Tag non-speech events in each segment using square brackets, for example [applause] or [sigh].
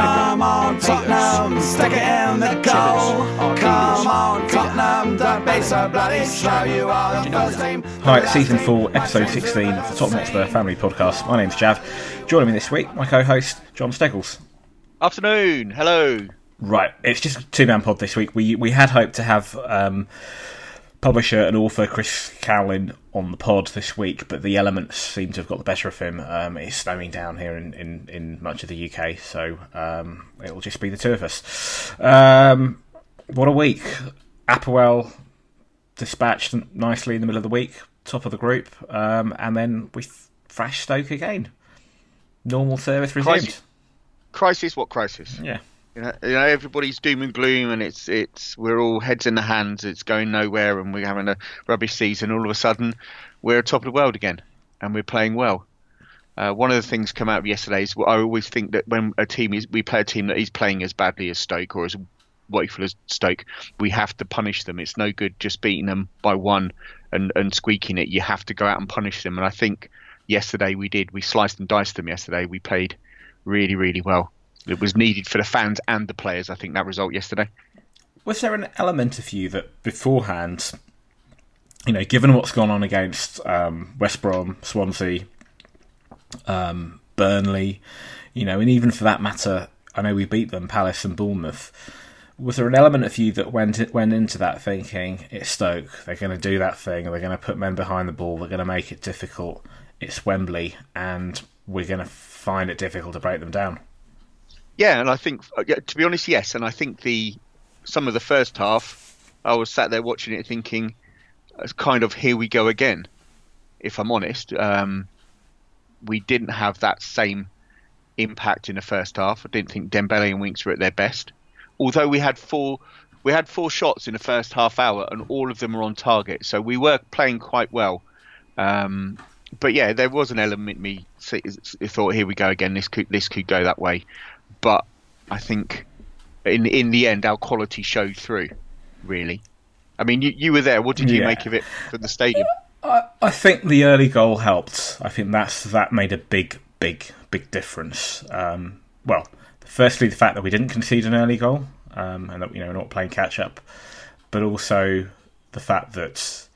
Come on, Tottenham, stick it in the goal. Come on, Tottenham, don't be so bloody slow. You are the first team. Hi, it's season 4, episode 16 of the Tottenham Hotspur Family Podcast. My name's Jav. Joining me this week, my co host, John Steggles. Afternoon. Hello. Right, it's just a two man pod this week. We we had hoped to have um, publisher and author Chris Cowlin on the pod this week, but the elements seem to have got the better of him. Um, it's snowing down here in, in, in much of the UK, so um, it'll just be the two of us. Um, what a week! APOEL dispatched nicely in the middle of the week, top of the group, um, and then we thrashed Stoke again. Normal service resumed. Crisis. Crisis? What crisis? Yeah. You know, you know, everybody's doom and gloom, and it's it's we're all heads in the hands. It's going nowhere, and we're having a rubbish season. All of a sudden, we're top of the world again, and we're playing well. Uh, one of the things come out of yesterday is I always think that when a team is we play a team that is playing as badly as Stoke or as woeful as Stoke, we have to punish them. It's no good just beating them by one and and squeaking it. You have to go out and punish them. And I think yesterday we did. We sliced and diced them yesterday. We played really really well it was needed for the fans and the players. I think that result yesterday. Was there an element of you that beforehand, you know, given what's gone on against um, West Brom, Swansea, um, Burnley, you know, and even for that matter, I know we beat them, Palace and Bournemouth. Was there an element of you that went went into that thinking it's Stoke, they're going to do that thing, they're going to put men behind the ball, they're going to make it difficult. It's Wembley, and we're going to find it difficult to break them down. Yeah, and I think, uh, to be honest, yes. And I think the some of the first half, I was sat there watching it, thinking, "It's kind of here we go again." If I'm honest, um, we didn't have that same impact in the first half. I didn't think Dembele and Winks were at their best. Although we had four, we had four shots in the first half hour, and all of them were on target. So we were playing quite well. Um, but yeah, there was an element me thought, here we go again. This could this could go that way but I think in in the end our quality showed through. Really, I mean, you, you were there. What did you yeah. make of it from the stadium? I, I think the early goal helped. I think that's that made a big, big, big difference. Um, well, firstly, the fact that we didn't concede an early goal um, and that you know we're not playing catch up, but also the fact that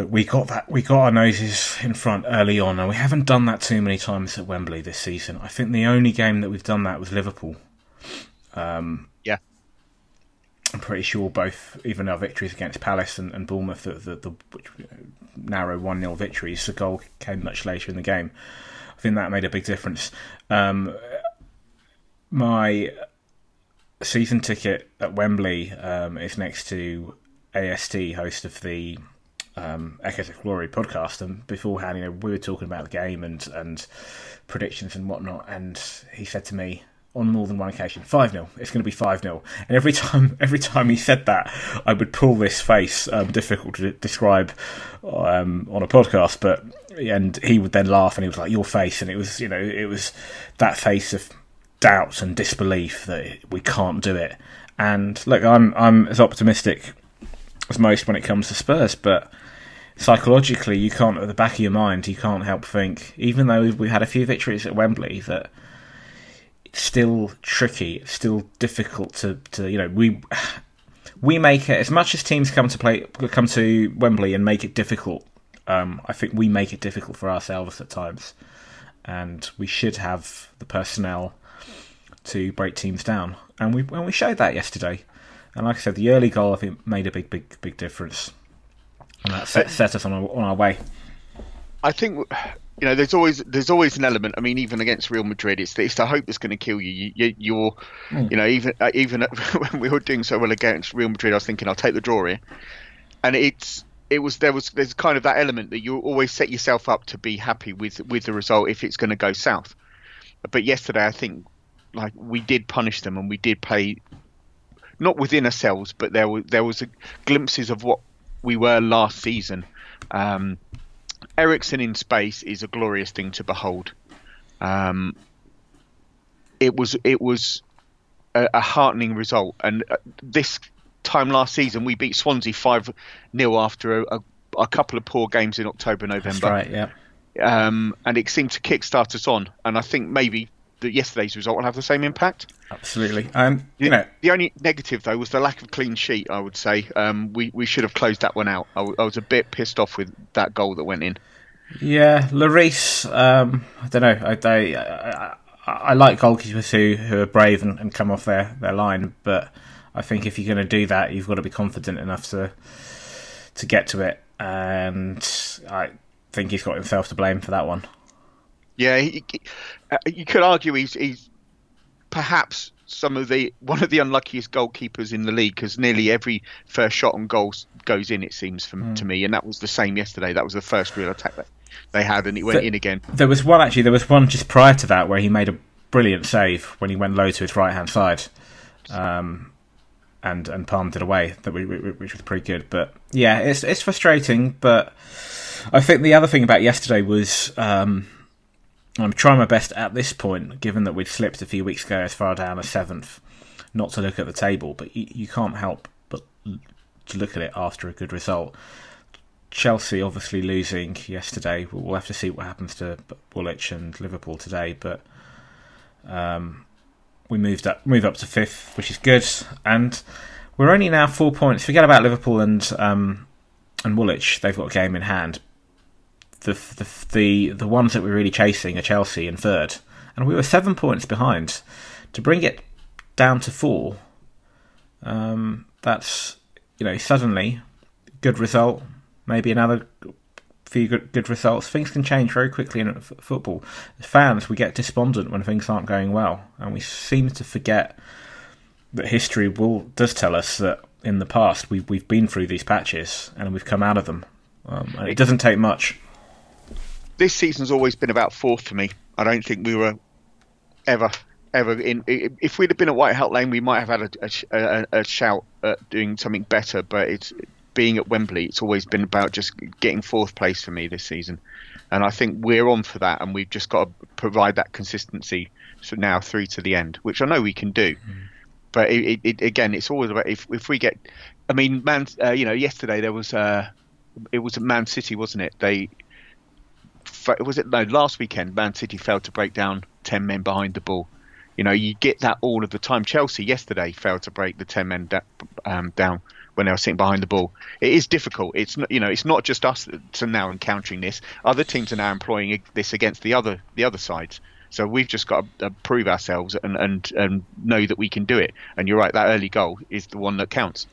that we got that we got our noses in front early on, and we haven't done that too many times at Wembley this season. I think the only game that we've done that was Liverpool. Um, yeah, I'm pretty sure both, even our victories against Palace and, and Bournemouth, the, the, the which, narrow one 0 victories, the goal came much later in the game. I think that made a big difference. Um, my season ticket at Wembley um, is next to AST, host of the um, Echoes of Glory podcast, and beforehand, you know, we were talking about the game and and predictions and whatnot, and he said to me on more than one occasion, five 0 It's going to be five 0 And every time, [laughs] every time he said that, I would pull this face, um, difficult to describe um, on a podcast, but and he would then laugh, and he was like, "Your face," and it was, you know, it was that face of doubt and disbelief that we can't do it. And look, I'm I'm as optimistic as most when it comes to Spurs, but psychologically, you can't, at the back of your mind, you can't help think, even though we've had a few victories at Wembley, that it's still tricky, it's still difficult to, to you know, we we make it as much as teams come to play come to Wembley and make it difficult. Um, I think we make it difficult for ourselves at times, and we should have the personnel to break teams down, and we and we showed that yesterday. And like I said, the early goal I think made a big, big, big difference, and that set, set us on our, on our way. I think you know there's always there's always an element. I mean, even against Real Madrid, it's it's the hope that's going to kill you. you, you are mm. you know even uh, even [laughs] when we were doing so well against Real Madrid, I was thinking I'll take the draw here, and it's it was there was there's kind of that element that you always set yourself up to be happy with with the result if it's going to go south. But yesterday, I think like we did punish them and we did play not within ourselves, but there was there was a, glimpses of what we were last season. Um, Eriksen in space is a glorious thing to behold. Um, it was it was a, a heartening result, and uh, this time last season we beat Swansea five 0 after a, a, a, couple of poor games in October November. That's right, yeah. Um, and it seemed to kick-start us on, and I think maybe that yesterday's result will have the same impact. Absolutely. Um, you the, know, the only negative though was the lack of clean sheet. I would say um, we we should have closed that one out. I, w- I was a bit pissed off with that goal that went in. Yeah, Lloris. Um, I don't know. I, I, I, I, like goalkeepers who, who are brave and, and come off their, their line, but I think if you're going to do that, you've got to be confident enough to to get to it. And I think he's got himself to blame for that one. Yeah, he, uh, you could argue he's, he's perhaps some of the one of the unluckiest goalkeepers in the league because nearly every first shot on goal goes in. It seems from, mm. to me, and that was the same yesterday. That was the first real attack that they had, and it went the, in again. There was one actually. There was one just prior to that where he made a brilliant save when he went low to his right hand side, um, and and palmed it away. That which was pretty good. But yeah, it's it's frustrating. But I think the other thing about yesterday was. Um, I'm trying my best at this point, given that we'd slipped a few weeks ago as far down as seventh, not to look at the table, but you, you can't help but to look at it after a good result. Chelsea obviously losing yesterday. We'll have to see what happens to Woolwich and Liverpool today, but um, we moved up, move up to fifth, which is good, and we're only now four points. Forget about Liverpool and um, and Woolwich; they've got a game in hand the the the, the ones that we're really chasing are Chelsea in third, and we were seven points behind. To bring it down to four, um, that's you know suddenly good result. Maybe another few good, good results. Things can change very quickly in f- football. As fans, we get despondent when things aren't going well, and we seem to forget that history will does tell us that in the past we we've been through these patches and we've come out of them. Um, and it doesn't take much this season's always been about fourth for me. I don't think we were ever ever in. If we'd have been at White Hart Lane, we might have had a, a, a, shout at doing something better. But it's being at Wembley. It's always been about just getting fourth place for me this season, and I think we're on for that. And we've just got to provide that consistency so now through to the end, which I know we can do. Mm. But it, it, again, it's always about if if we get. I mean, man, uh, you know, yesterday there was uh, it was at Man City, wasn't it? They was it no last weekend Man City failed to break down ten men behind the ball. You know, you get that all of the time. Chelsea yesterday failed to break the ten men da- um, down when they were sitting behind the ball. It is difficult. It's not, you know, it's not just us to now encountering this. Other teams are now employing this against the other the other sides. So we've just got to uh, prove ourselves and, and and know that we can do it. And you're right, that early goal is the one that counts.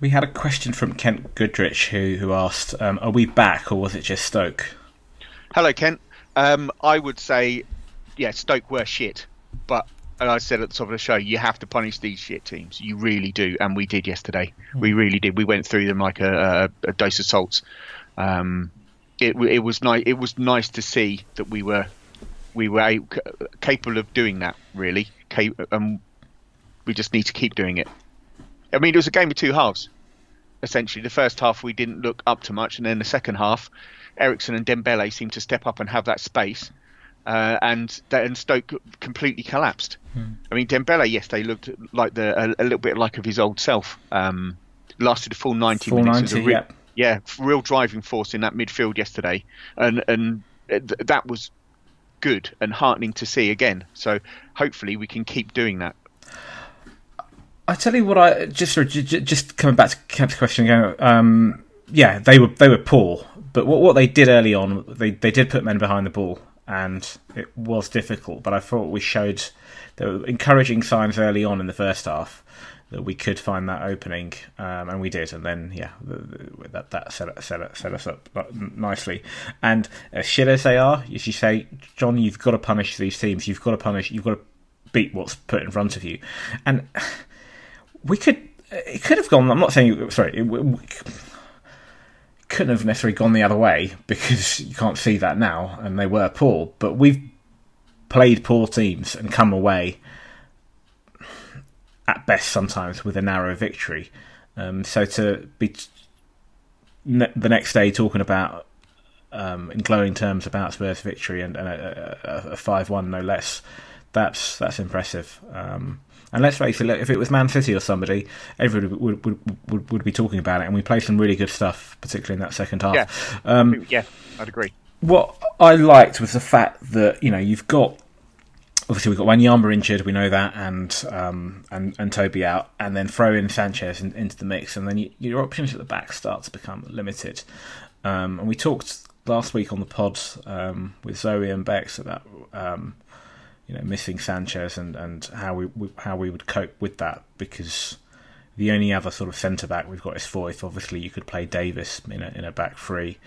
We had a question from Kent Goodrich who who asked, um, "Are we back, or was it just Stoke?" Hello, Kent. Um, I would say, yeah, Stoke were shit, but and I said at the top of the show, you have to punish these shit teams. You really do, and we did yesterday. Mm. We really did. We went through them like a, a, a dose of salts. Um, it, it was nice. It was nice to see that we were we were capable of doing that. Really, um, we just need to keep doing it. I mean, it was a game of two halves. Essentially, the first half we didn't look up to much, and then the second half Eriksen and Dembele seemed to step up and have that space, uh, and and Stoke completely collapsed. Hmm. I mean, Dembele yesterday looked like the a, a, little bit like of his old self. Um, lasted a full ninety full minutes. 90, yeah. yeah, real driving force in that midfield yesterday, and and that was good and heartening to see again. So hopefully we can keep doing that. I tell you what, I just just coming back to Kent's question again. Um, yeah, they were they were poor, but what what they did early on, they they did put men behind the ball, and it was difficult. But I thought we showed there were encouraging signs early on in the first half that we could find that opening, um, and we did. And then yeah, that that set, set, set us up nicely. And as shit as they are, as you say, John, you've got to punish these teams. You've got to punish. You've got to beat what's put in front of you, and we could. It could have gone. I'm not saying sorry. It, couldn't have necessarily gone the other way because you can't see that now, and they were poor. But we've played poor teams and come away at best sometimes with a narrow victory. Um, so to be t- ne- the next day talking about um, in glowing terms about Spurs' victory and, and a five-one no less, that's that's impressive. Um, and let's face it, if it was Man City or somebody, everybody would, would, would, would, be talking about it. And we played some really good stuff, particularly in that second half. Yeah, um, yeah I'd agree. What I liked was the fact that you know you've got obviously we've got Wanyama injured, we know that, and um, and and Toby out, and then throw in Sanchez in, into the mix, and then you, your options at the back start to become limited. Um, and we talked last week on the pod um, with Zoe and Bex about um, you know missing Sanchez and, and how we, we, how we would cope with that because the only other sort of centre back we've got is Foyth. Obviously, you could play Davies in a in a back three.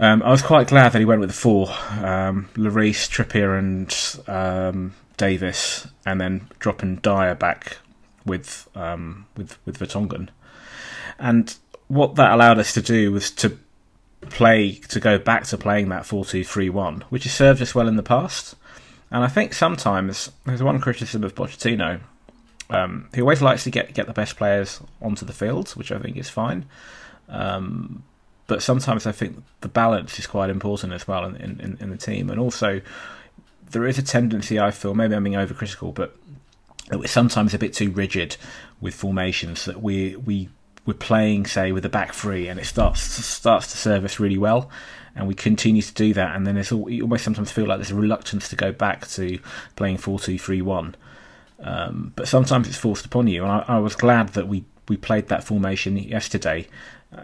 Um, I was quite glad that he went with the four: um, Trippier, and um, Davies, and then dropping Dier back with um, with with Vertonghen. And what that allowed us to do was to play to go back to playing that four two three one, which has served us well in the past. And I think sometimes there's one criticism of Pochettino. Um, he always likes to get get the best players onto the field, which I think is fine. Um, but sometimes I think the balance is quite important as well in, in, in the team, and also there is a tendency I feel maybe I'm being overcritical, but we're sometimes a bit too rigid with formations that we we we're playing say with a back three and it starts starts to serve us really well and we continue to do that. And then it's all, you almost sometimes feel like there's a reluctance to go back to playing four two three one. Um, but sometimes it's forced upon you, and I, I, was glad that we, we played that formation yesterday.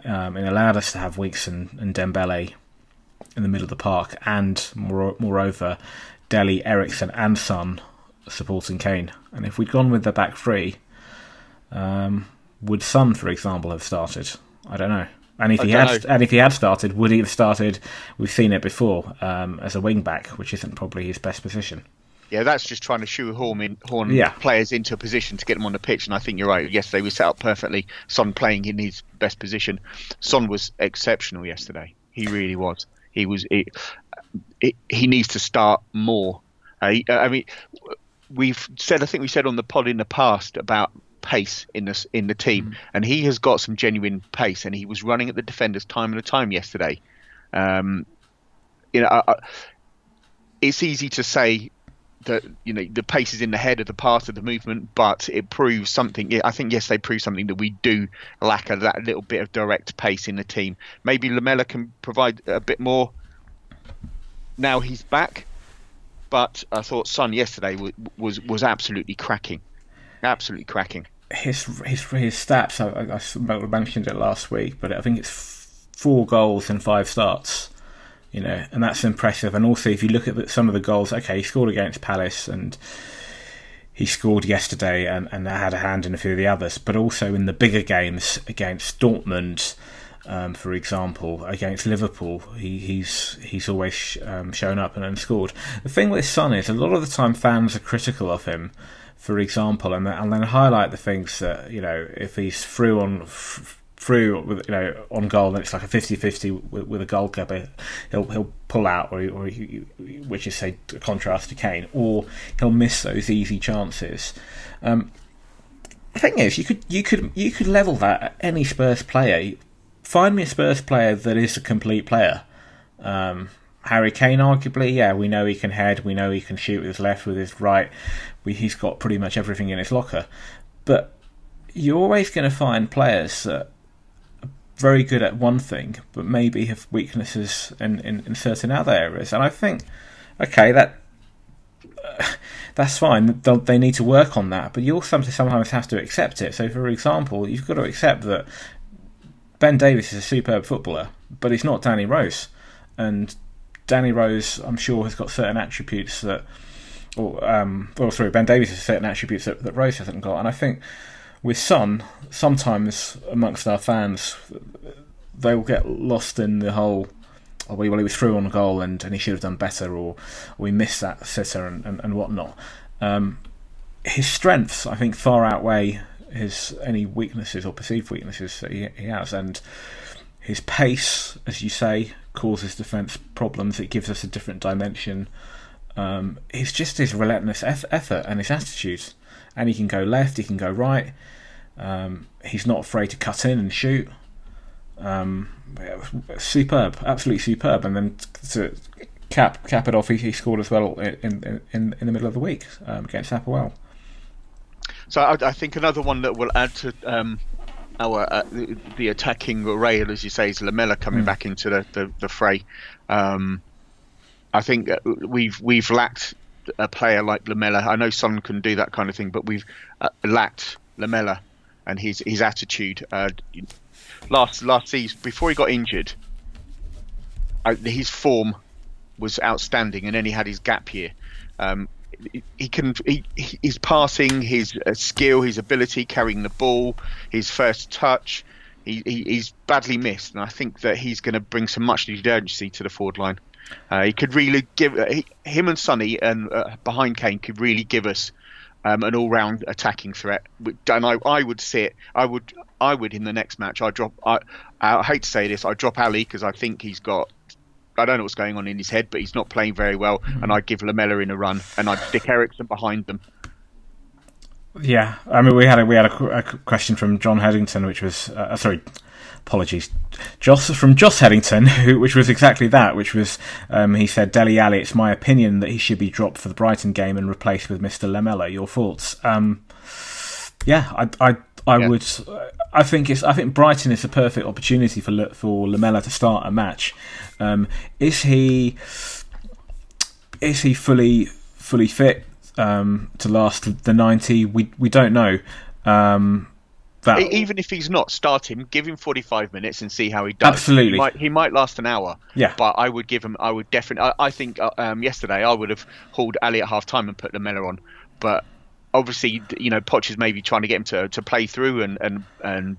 Um, it allowed us to have Winks and, and Dembele in the middle of the park, and more, moreover, Dele, Eriksen, and Son supporting Kane. And if we'd gone with the back three, um, would Son, for example, have started? I don't know. And if I he had, know. and if he had started, would he have started? We've seen it before um, as a wing back, which isn't probably his best position. Yeah, that's just trying to shoehorn in, horn yeah. players into a position to get them on the pitch. And I think you're right. Yesterday we set up perfectly. Son playing in his best position. Son was exceptional yesterday. He really was. He was. He, he needs to start more. Uh, I mean, we've said. I think we said on the pod in the past about pace in the in the team, mm. and he has got some genuine pace, and he was running at the defenders time and time yesterday. Um, you know, I, I, it's easy to say that you know the pace is in the head of the part of the movement, but it proves something. I think yes, they prove something that we do lack a, that little bit of direct pace in the team. Maybe Lamela can provide a bit more. Now he's back, but I thought Son yesterday was was, was absolutely cracking, absolutely cracking his his his stats. I, I mentioned it last week, but I think it's four goals and five starts. You know, and that's impressive. And also, if you look at some of the goals, okay, he scored against Palace and he scored yesterday and, and had a hand in a few of the others, but also in the bigger games against Dortmund, um, for example, against Liverpool, he, he's he's always um, shown up and, and scored. The thing with Son is a lot of the time fans are critical of him for example, and, and then highlight the things that you know if he's through on f- through with, you know on goal and it's like a 50-50 with, with a goalkeeper he'll he'll pull out or, or he, which is say a contrast to Kane or he'll miss those easy chances. Um, the thing is you could you could you could level that at any Spurs player. Find me a Spurs player that is a complete player. Um, Harry Kane, arguably, yeah, we know he can head, we know he can shoot with his left, with his right. We, he's got pretty much everything in his locker. But you're always going to find players that are very good at one thing, but maybe have weaknesses in, in, in certain other areas. And I think, okay, that uh, [sighs] that's fine. They'll, they need to work on that, but you also sometimes have to accept it. So, for example, you've got to accept that Ben Davies is a superb footballer, but he's not Danny Rose. And Danny Rose, I'm sure, has got certain attributes that, or um, well, sorry, Ben Davies has certain attributes that, that Rose hasn't got, and I think with Son, sometimes amongst our fans, they will get lost in the whole. Oh, well, he was through on goal and, and he should have done better, or, we missed that sitter and, and, and whatnot. Um, his strengths, I think, far outweigh his any weaknesses or perceived weaknesses that he, he has, and his pace, as you say, causes defence problems. It gives us a different dimension. Um, it's just his relentless effort and his attitude. and he can go left, he can go right. Um, he's not afraid to cut in and shoot. Um, superb, absolutely superb. And then to cap cap it off, he, he scored as well in, in in the middle of the week um, against APOEL. So I, I, think another one that will add to um, our uh, the, the, attacking rail, as you say, is Lamela coming mm. back into the the, the fray. Um, I think we've we've lacked a player like Lamela. I know Son can do that kind of thing, but we've uh, lacked Lamela and his his attitude. Uh, last last season, before he got injured, uh, his form was outstanding, and then he had his gap year. Um, he can he, his passing, his uh, skill, his ability carrying the ball, his first touch. He, he, he's badly missed, and I think that he's going to bring some much needed urgency to the forward line. Uh, he could really give uh, he, him and Sonny and uh, behind Kane could really give us um, an all-round attacking threat. And I, I would see it. I would I would in the next match. I drop. I, I hate to say this. I drop Alli because I think he's got I don't know what's going on in his head, but he's not playing very well. Mm-hmm. And I'd give Lamela in a run, and I'd stick Eriksen behind them. Yeah, I mean, we had a we had a, a question from John Headington, which was uh, uh, sorry, apologies, Joss from Joss Headington, [laughs] who, which was exactly that. Which was um, he said, Dele Alli, it's my opinion that he should be dropped for the Brighton game and replaced with Mister Lamela. Your thoughts? Um, yeah, I I I yeah. would. I think it's. I think Brighton is a perfect opportunity for for Lamela to start a match. Um, is he? Is he fully fully fit um, to last the ninety? We we don't know. Um, that... Even if he's not, start him. Give him forty-five minutes and see how he does. Absolutely, he might, he might last an hour. Yeah, but I would give him. I would definitely. I, I think uh, um, yesterday I would have hauled Alli at half time and put Lamela on, but obviously, you know, Poch is maybe trying to get him to, to play through and and and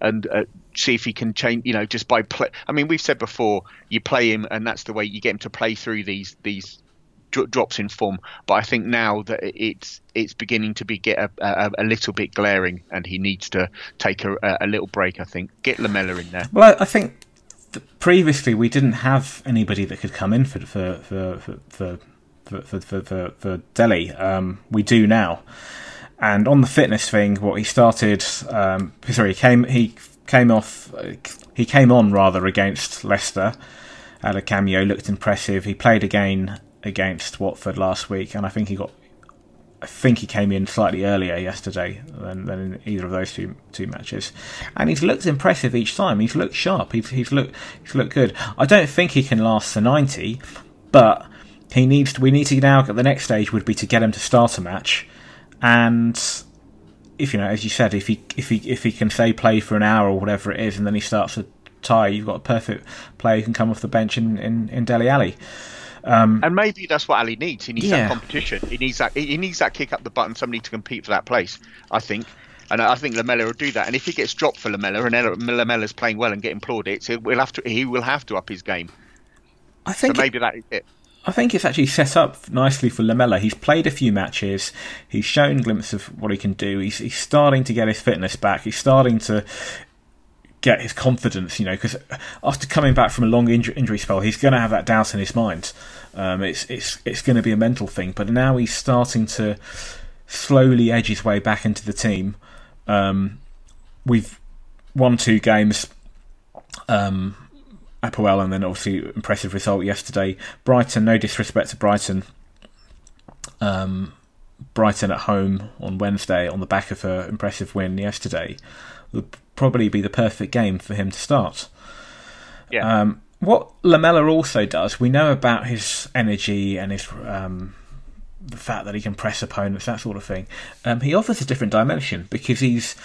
and uh, see if he can change. You know, just by play. I mean, we've said before, you play him, and that's the way you get him to play through these these drops in form. But I think now that it's it's beginning to be get a, a, a little bit glaring, and he needs to take a, a little break. I think get Lamela in there. Well, I think previously we didn't have anybody that could come in for for for, for, for for for for, for, Dele. Um, we do now. And on the fitness thing, what he started, um, sorry, he came he came off, he came on rather against Leicester. Had a cameo, looked impressive. He played again against Watford last week, and I think he got, I think he came in slightly earlier yesterday than, than in either of those two two matches, and he's looked impressive each time. He's looked sharp. He's he's looked he's looked good. I don't think he can last the ninety, but he needs to, we need to now at the next stage would be to get him to start a match, and if you know, as you said, if he if he if he can say play for an hour or whatever it is, and then he starts to tie, you've got a perfect player who can come off the bench in in, in Dele Alli. Um, and maybe that's what Alli needs. He needs yeah. that competition. He needs that. He needs that kick up the button. Somebody to compete for that place. I think. And I think Lamela will do that. And if he gets dropped for Lamela and Lamela's playing well and getting plaudits, he will have to. He will have to up his game. I think so maybe it, that is it. I think it's actually set up nicely for Lamela. He's played a few matches. He's shown glimpses of what he can do. He's, he's starting to get his fitness back. He's starting to get his confidence, you know, because after coming back from a long injury, injury spell, he's going to have that doubt in his mind. Um, it's it's it's going to be a mental thing, but now he's starting to slowly edge his way back into the team. Um, we've won two games. Um, APOEL, and then obviously impressive result yesterday. Brighton, no disrespect to Brighton. Um, Brighton at home on Wednesday on the back of an impressive win yesterday would probably be the perfect game for him to start. Yeah. Um, what Lamela also does, we know about his energy and his um, the fact that he can press opponents, that sort of thing. Um, he offers a different dimension because he's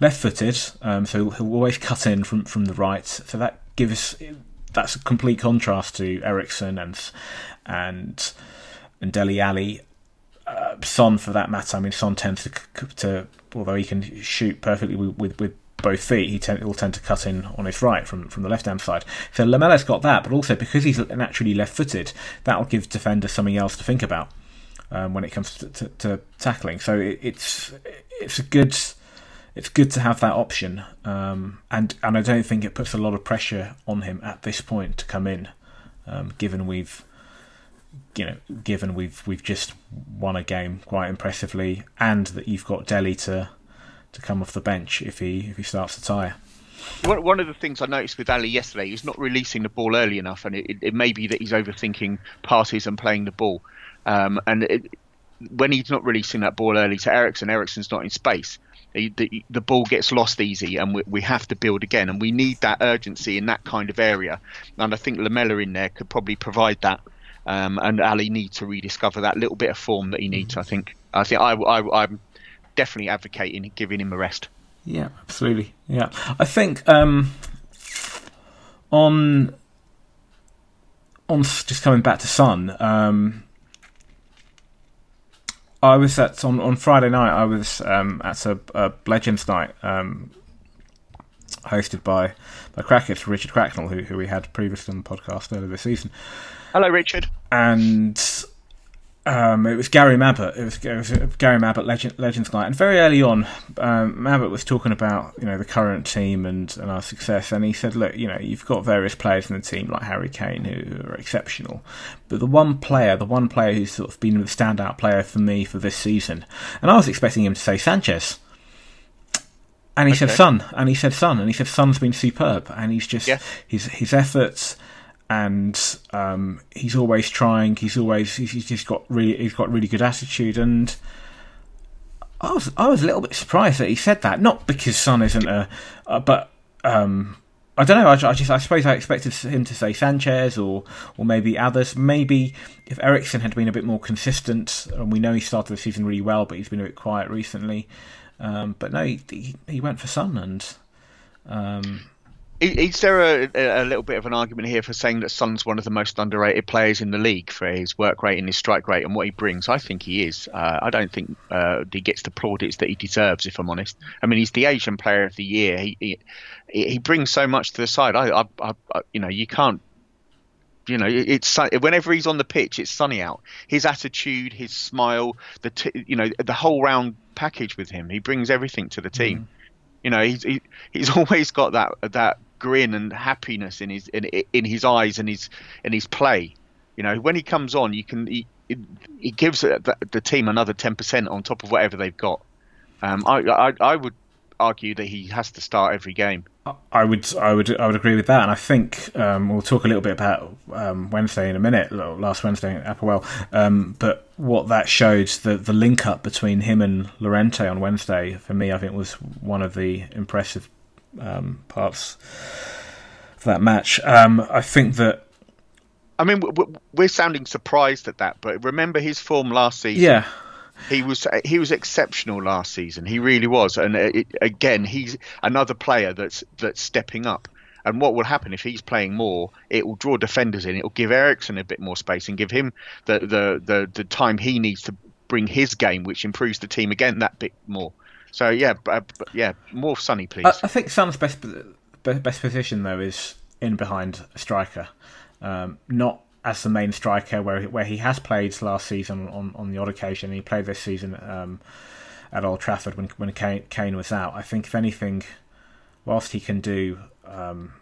left-footed, um, so he'll always cut in from from the right. So that gives that's a complete contrast to Eriksen and and and Dele Alli. Uh, Son, for that matter, I mean, Son tends to, to although he can shoot perfectly with, with, with both feet, he will tend to cut in on his right from, from the left hand side. So Lamela's got that, but also because he's naturally left footed, that'll give defenders something else to think about um, when it comes to, to, to tackling. So it, it's it's a good it's good to have that option, um, and and I don't think it puts a lot of pressure on him at this point to come in, um, given we've you know, given we've we've just won a game quite impressively, and that you've got Dele to to come off the bench if he if he starts to tire. One, of the things I noticed with Alli yesterday, he's not releasing the ball early enough, and it, it may be that he's overthinking passes and playing the ball. Um, and it, when he's not releasing that ball early to Eriksen, Eriksen's not in space. The, the, ball gets lost easy, and we, we, have to build again. And we need that urgency in that kind of area. And I think Lamela in there could probably provide that. Um, and Alli needs to rediscover that little bit of form that he needs. I think. I think I, I, I'm definitely advocating giving him a rest. Yeah, absolutely. Yeah, I think um, on on just coming back to Son, Um, I was at on, on Friday night. I was um, at a, a Legends night um, hosted by by Crackers, Richard Cracknell, who who we had previously on the podcast earlier this season. Hello, Richard. And um, it was Gary Mabbutt. It was, it was Gary Mabbutt Legend, Legends Night, and very early on, um, Mabbutt was talking about you know the current team and, and our success, and he said, look, you know, you've got various players in the team like Harry Kane who are exceptional, but the one player, the one player who's sort of been the standout player for me for this season, and I was expecting him to say Sanchez. And he okay. said Son, and he said Son, and he said Son's been superb, and he's just yeah. his his efforts and um, he's always trying. He's always he's just got really he's got really good attitude, and I was I was a little bit surprised that he said that. Not because Son isn't a, uh, but um, I don't know. I, I, just I suppose I expected him to say Sanchez or or maybe others. Maybe if Eriksen had been a bit more consistent, and we know he started the season really well, but he's been a bit quiet recently. Um, but no, he, he, he went for Son and. Is there a, a, little bit of an argument here for saying that Son's one of the most underrated players in the league for his work rate and his strike rate and what he brings? I think he is. Uh, I don't think uh, he gets the plaudits that he deserves, if I'm honest. I mean, he's the Asian Player of the Year. He he, he brings so much to the side. I, I, I, you know, you can't. You know, it's whenever he's on the pitch, it's sunny out. His attitude, his smile, the t- you know the whole round package with him. He brings everything to the team. Mm. You know, he's he, he's [laughs] always got that that grin and happiness in his in, in his eyes and his in his play. You know, when he comes on, you can he, he gives the, the team another ten percent on top of whatever they've got. Um, I, I I would argue that he has to start every game. I would, I would, I would agree with that, and I think um, we'll talk a little bit about um, Wednesday in a minute. Last Wednesday at APOEL, um, but what that showed the the link up between him and Llorente on Wednesday for me, I think was one of the impressive um, parts for that match. Um, I think that. I mean, we're sounding surprised at that, but remember his form last season. Yeah, he was he was exceptional last season. He really was, and it, again, he's another player that's that's stepping up. And what will happen if he's playing more? It will draw defenders in. It will give Eriksen a bit more space and give him the the the, the time he needs to bring his game, which improves the team again that bit more. So yeah, uh, yeah, more Sonny, please. I, I think Son's best best position though is in behind a striker, um, not as the main striker where where he has played last season on, on the odd occasion. He played this season um, at Old Trafford when when Kane, Kane, was out. I think if anything, whilst he can do um,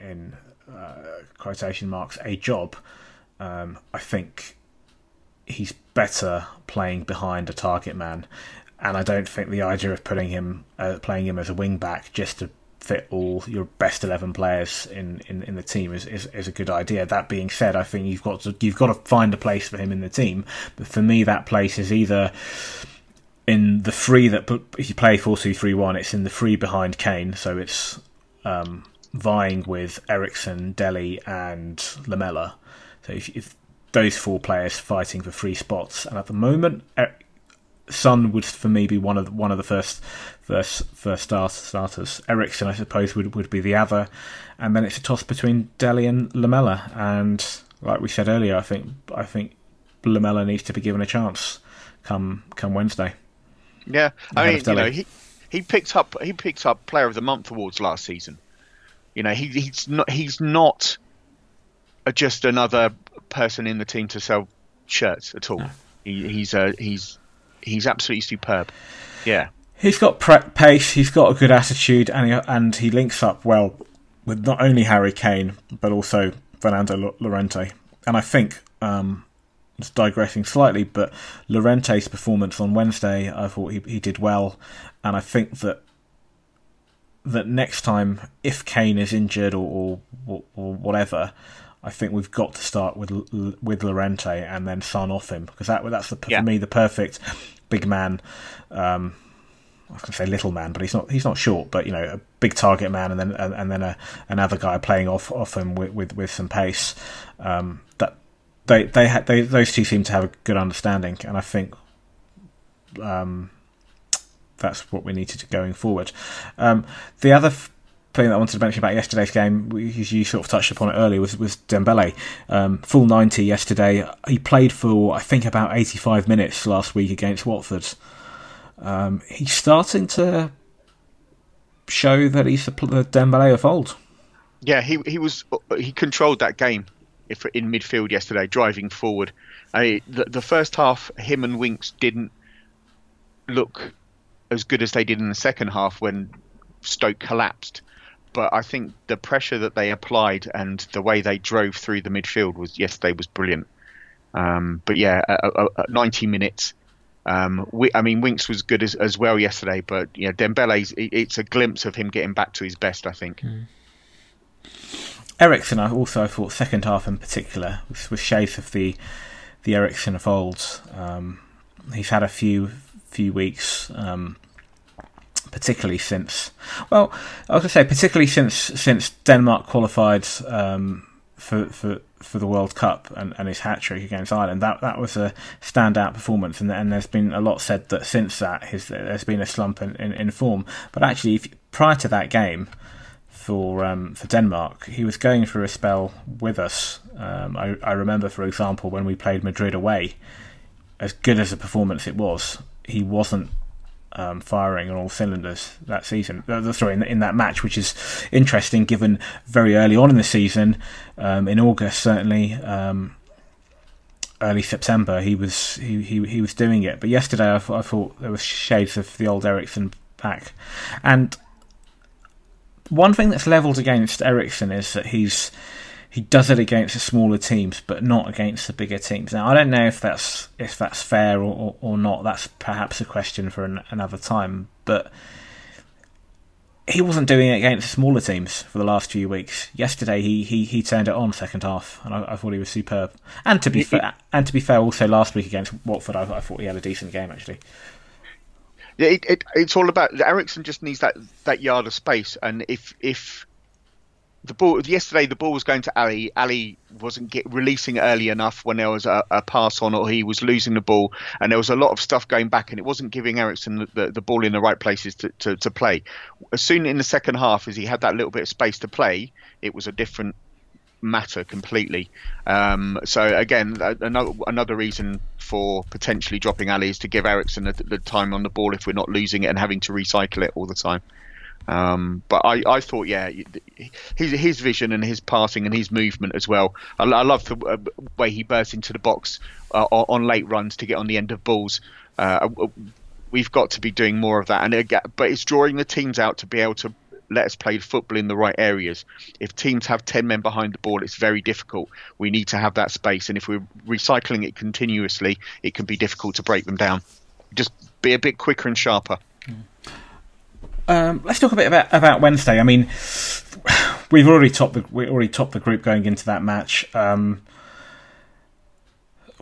in uh, quotation marks a job, um, I think he's better playing behind a target man and I don't think the idea of putting him uh, playing him as a wing back just to fit all your best eleven players in, in, in the team is, is, is a good idea. That being said, I think you've got to you've got to find a place for him in the team. But for me, that place is either in the free that if you play four two three one, it's in the free behind Kane, so it's um, vying with Eriksen, Dele, and Lamela. So if, if those four players fighting for three spots, and at the moment, Son would for me be one of the, one of the first first first start, starters. Eriksen, I suppose, would would be the other, and then it's a toss between Dele and Lamela. And like we said earlier, I think I think Lamela needs to be given a chance come come Wednesday. Yeah, I mean, you know, he he picked up he picked up Player of the Month awards last season. You know, he, he's not he's not just another person in the team to sell shirts at all. No. He, he's a he's he's absolutely superb. Yeah, he's got pace. He's got a good attitude, and he, and he links up well with not only Harry Kane but also Fernando Llorente. And I think um, just digressing slightly, but Llorente's performance on Wednesday, I thought he, he did well, and I think that that next time, if Kane is injured or, or, or whatever, I think we've got to start with with Llorente and then Son off him because that that's the, yeah. for me the perfect big man. Um, I to say little man, but he's not. He's not short, but you know, a big target man, and then and, and then a, another guy playing off off him with with, with some pace. Um, that they they had they those two seem to have a good understanding, and I think um, that's what we needed to going forward. Um, the other f- thing that I wanted to mention about yesterday's game, you sort of touched upon it earlier, was was Dembele. Um, full ninety yesterday. He played for I think about eighty five minutes last week against Watford. Um, he's starting to show that he's the, Dembele of old. Yeah, he he was he controlled that game if in midfield yesterday, driving forward. I, the, the first half, him and Winks didn't look as good as they did in the second half when Stoke collapsed. But I think the pressure that they applied and the way they drove through the midfield was yesterday was brilliant. Um, but yeah, at, 90 minutes. Um, we, I mean, Winks was good as, as well yesterday, but yeah, Dembele's it's a glimpse of him getting back to his best. I think. Mm. Eriksen, I also thought second half in particular was, was shades of the the Eriksen of old. Um, he's had a few few weeks, um, particularly since well, I was going to say particularly since since Denmark qualified um, for for for the World Cup and, and his hat trick against Ireland. That that was a standout performance, and, and there's been a lot said that since that his, there's been a slump in, in, in form. But actually, if, prior to that game for um, for Denmark, he was going through a spell with us. Um, I, I remember, for example, when we played Madrid away, as good as a performance it was, he wasn't um, firing on all cylinders that season. Uh, sorry, in, in, that match, which is interesting given very early on in the season, um, in August certainly, um, early September, he was he, he, he was doing it. But yesterday, I, I thought there was shades of the old Eriksen back, and one thing that's levelled against Eriksen is that he's he does it against the smaller teams, but not against the bigger teams. Now, I don't know if that's if that's fair or, or, or not. That's perhaps a question for an, another time. But he wasn't doing it against smaller teams for the last few weeks. Yesterday, he he, he turned it on second half, and I, I thought he was superb. And to be fair, and to be fair, also last week against Watford, I, I thought he had a decent game actually. Yeah, it, it, it's all about Eriksen. Just needs that that yard of space, and if if the ball yesterday the ball was going to Alli. Alli wasn't get, releasing early enough when there was a, a, pass on, or he was losing the ball, and there was a lot of stuff going back, and it wasn't giving Eriksen the, the, the ball in the right places to, to, to, play. As soon in the second half, as he had that little bit of space to play, it was a different matter completely. Um, so again, another another reason for potentially dropping Alli is to give Eriksen the, the time on the ball if we're not losing it and having to recycle it all the time. Um, but I, I thought, yeah, his his vision and his passing and his movement as well. I, I love the uh, way he bursts into the box uh, on late runs to get on the end of balls. Uh, we've got to be doing more of that, and it, but it's drawing the teams out to be able to let us play football in the right areas. If teams have 10 men behind the ball, it's very difficult. We need to have that space. And if we're recycling it continuously, it can be difficult to break them down. Just be a bit quicker and sharper. Mm. Um, let's talk a bit about, about Wednesday. I mean, we've already topped the we already topped the group going into that match. Um,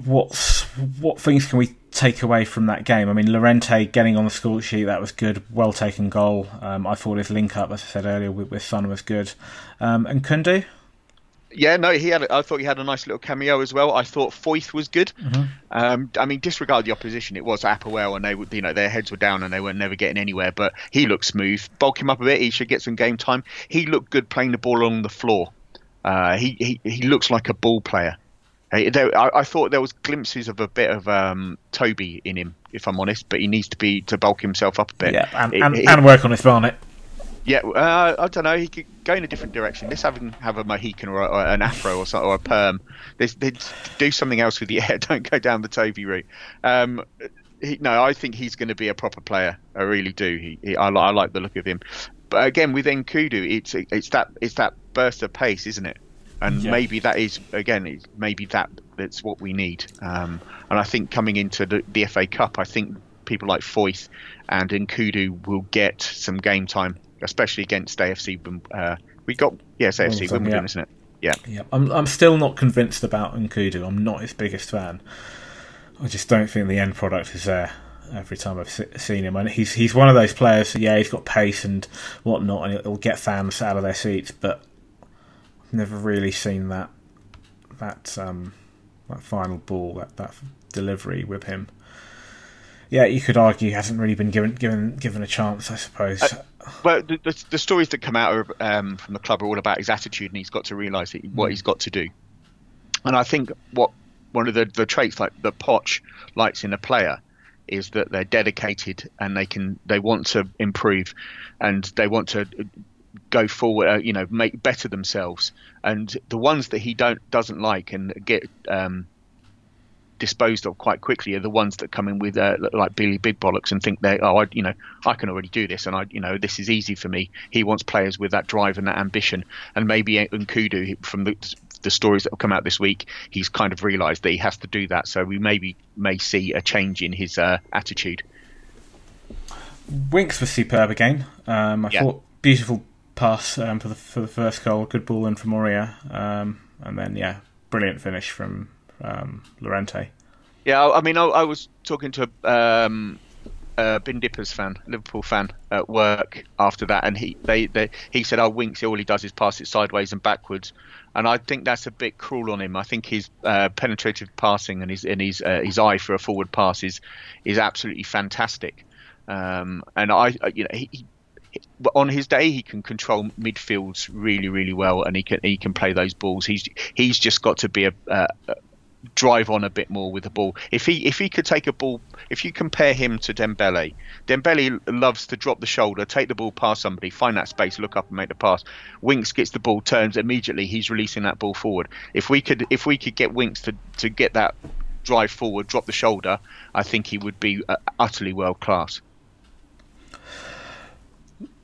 what's what things can we take away from that game? I mean, Llorente getting on the score sheet that was good, well taken goal. Um, I thought his link up, as I said earlier, with, with Son was good, um, and Nkoudou yeah, no, he had. I thought he had a nice little cameo as well. I thought Foyth was good. Mm-hmm. Um, I mean, disregard the opposition. It was APOEL, and they, would, you know, their heads were down and they were never getting anywhere. But he looked smooth. Bulk him up a bit. He should get some game time. He looked good playing the ball on the floor. Uh, he, he he looks like a ball player. I, I, thought there was glimpses of a bit of um, Toby in him, if I'm honest. But he needs to be to bulk himself up a bit. Yeah, and, it, and, it, and work on his Barnet. Yeah, uh, I don't know. He could go in a different direction. Let's have him have a Mohican or, a, or an Afro or, or a perm. They, they do something else with the hair. [laughs] Don't go down the Toby route. Um, he, no, I think he's going to be a proper player. I really do. He, he I, I, like the look of him. But again, with Nkoudou, it's it's that it's that burst of pace, isn't it? And yeah. maybe that is again, maybe that that's what we need. Um, and I think coming into the, the FA Cup, I think people like Foyth and Nkoudou will get some game time, especially against AFC. Uh, we got yes, AFC Wimbledon, yeah. isn't it? Yeah. Yeah. I'm I'm still not convinced about Nkoudou. I'm not his biggest fan. I just don't think the end product is there every time I've seen him. And he's he's one of those players. Yeah, he's got pace and whatnot, and he'll get fans out of their seats. But I've never really seen that that um, that final ball, that that delivery with him. Yeah, you could argue he hasn't really been given given given a chance, I suppose. Uh, well, the, the, the, stories that come out of, um, from the club are all about his attitude, and he's got to realise what mm. he's got to do. And I think what one of the, the traits like the Poch likes in a player is that they're dedicated and they can they want to improve and they want to go forward uh, you know make better themselves and the ones that he don't doesn't like and get um, disposed of quite quickly are the ones that come in with uh, like Billy Big Bollocks and think they oh I, you know I can already do this and I you know this is easy for me. He wants players with that drive and that ambition and maybe Nkoudou from the the stories that have come out this week he's kind of realised that he has to do that. So we maybe may see a change in his uh, attitude. Winks was superb again. Um, I yeah. thought beautiful pass um, for the for the first goal, good ball in from Aurier, um, and then yeah, brilliant finish from um, Llorente. Yeah, I mean, I, I was talking to um, a Bin Dippers fan, Liverpool fan at work after that, and he they, they he said, "Oh, Winks, all he does is pass it sideways and backwards," and I think that's a bit cruel on him. I think his uh, penetrative passing and his and his uh, his eye for a forward pass is is absolutely fantastic. Um, and I, you know, he, he on his day he can control midfields really really well and he can he can play those balls he's he's just got to be a, a, drive on a bit more with the ball. If he if he could take a ball, if you compare him to Dembele, Dembele loves to drop the shoulder, take the ball past somebody, find that space, look up and make the pass. Winks gets the ball, turns immediately, he's releasing that ball forward. If we could if we could get Winks to to get that drive forward, drop the shoulder, I think he would be uh, utterly world class.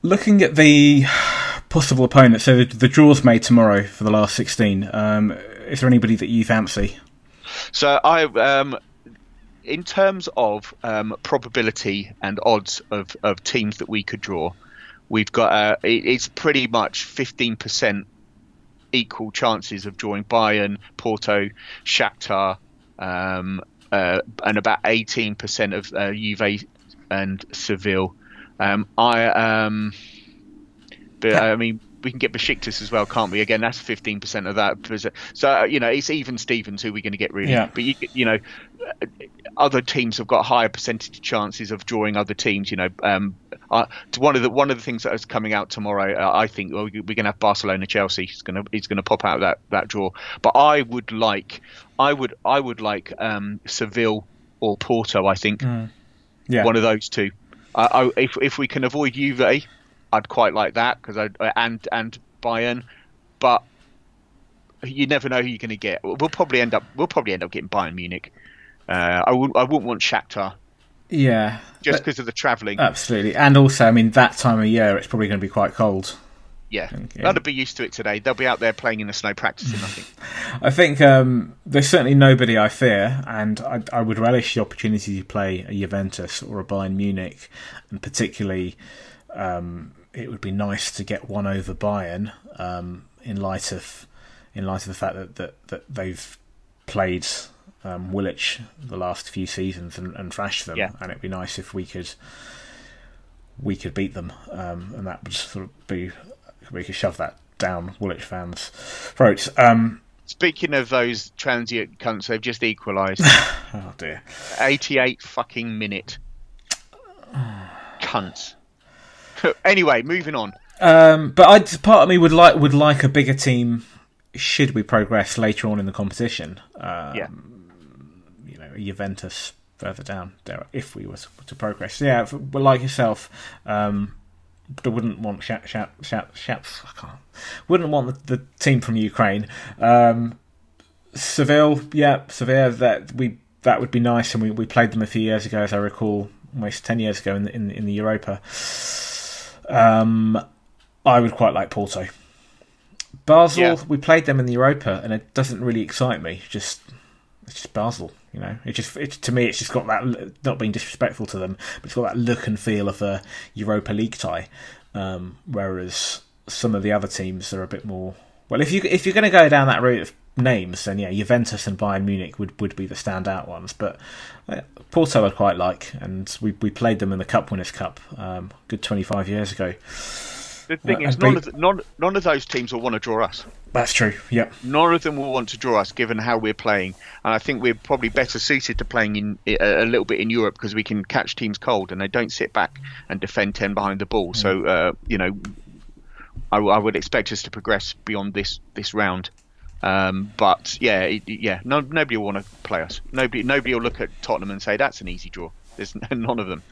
Looking at the possible opponents, so the, the draws made tomorrow for the last 16, um, is there anybody that you fancy? So I, um, in terms of um, probability and odds of, of teams that we could draw, we've got uh, it, it's pretty much fifteen percent equal chances of drawing Bayern, Porto, Shakhtar, um, uh, and about eighteen percent of uh, Juve and Seville. Um, I um, but I mean we can get Besiktas as well, can't we? Again, that's fifteen percent of that. So you know, it's even Stevens who we're going to get really. Yeah. But you, you know, uh, other teams have got higher percentage chances of drawing other teams. You know, um, uh, one of the one of the things that is coming out tomorrow, uh, I think well, we're going to have Barcelona Chelsea. It's going to it's going to pop out that that draw. But I would like, I would I would like um, Seville or Porto. I think, mm. yeah, one of those two. Uh, I, if if we can avoid Juve I'd quite like that because I and and Bayern, but you never know who you're going to get. We'll probably end up we'll probably end up getting Bayern Munich. Uh, I would I wouldn't want Shakhtar. Yeah, just because of the travelling. Absolutely, and also I mean that time of year it's probably going to be quite cold. Yeah, yeah. they'll be used to it today. They'll be out there playing in the snow, practicing. I think. [laughs] I think um, there's certainly nobody I fear, and I, I, would relish the opportunity to play a Juventus or a Bayern Munich, and particularly um, it would be nice to get one over Bayern um, in light of in light of the fact that that, that they've played um, Woolwich the last few seasons and, and thrashed them, yeah. and it'd be nice if we could we could beat them, um, and that would sort of be we could shove that down Woolwich fans' throats. Um, Speaking of those transient cunts, they've just equalised. [laughs] oh dear! Eighty-eight fucking minute. Cunts. [laughs] anyway, moving on. Um, but I part of me would like would like a bigger team. Should we progress later on in the competition? Um, yeah. You know, Juventus further down there if we were to progress. Yeah, but like yourself, um, I wouldn't want Shap, Shap, Shap, I can't, wouldn't want the, the team from Ukraine. Um, Seville, yeah, Seville. That we that would be nice, and we, we played them a few years ago, as I recall, almost ten years ago in the, in, in the Europa. Um, I would quite like Porto. Basel, yeah. we played them in the Europa, and it doesn't really excite me. Just it's just Basel. You know, it just it, to me it's just got that not being disrespectful to them, but it's got that look and feel of a Europa League tie. Um, whereas some of the other teams are a bit more. Well, if you if you're going to go down that route of names, then yeah, Juventus and Bayern Munich would, would be the standout ones. But uh, Porto I quite like, and we we played them in the Cup Winners' Cup, um, good 25 years ago. The thing uh, is, none, of the, none, none of those teams will want to draw us. That's true. Yep. None of them will want to draw us, given how we're playing, and I think we're probably better suited to playing in a, a little bit in Europe because we can catch teams cold and they don't sit back and defend ten behind the ball. Mm. So uh, you know, I, I, would expect us to progress beyond this this round. Um, but yeah, it, yeah, no, nobody will want to play us. Nobody, nobody will look at Tottenham and say that's an easy draw. There's [laughs] none of them.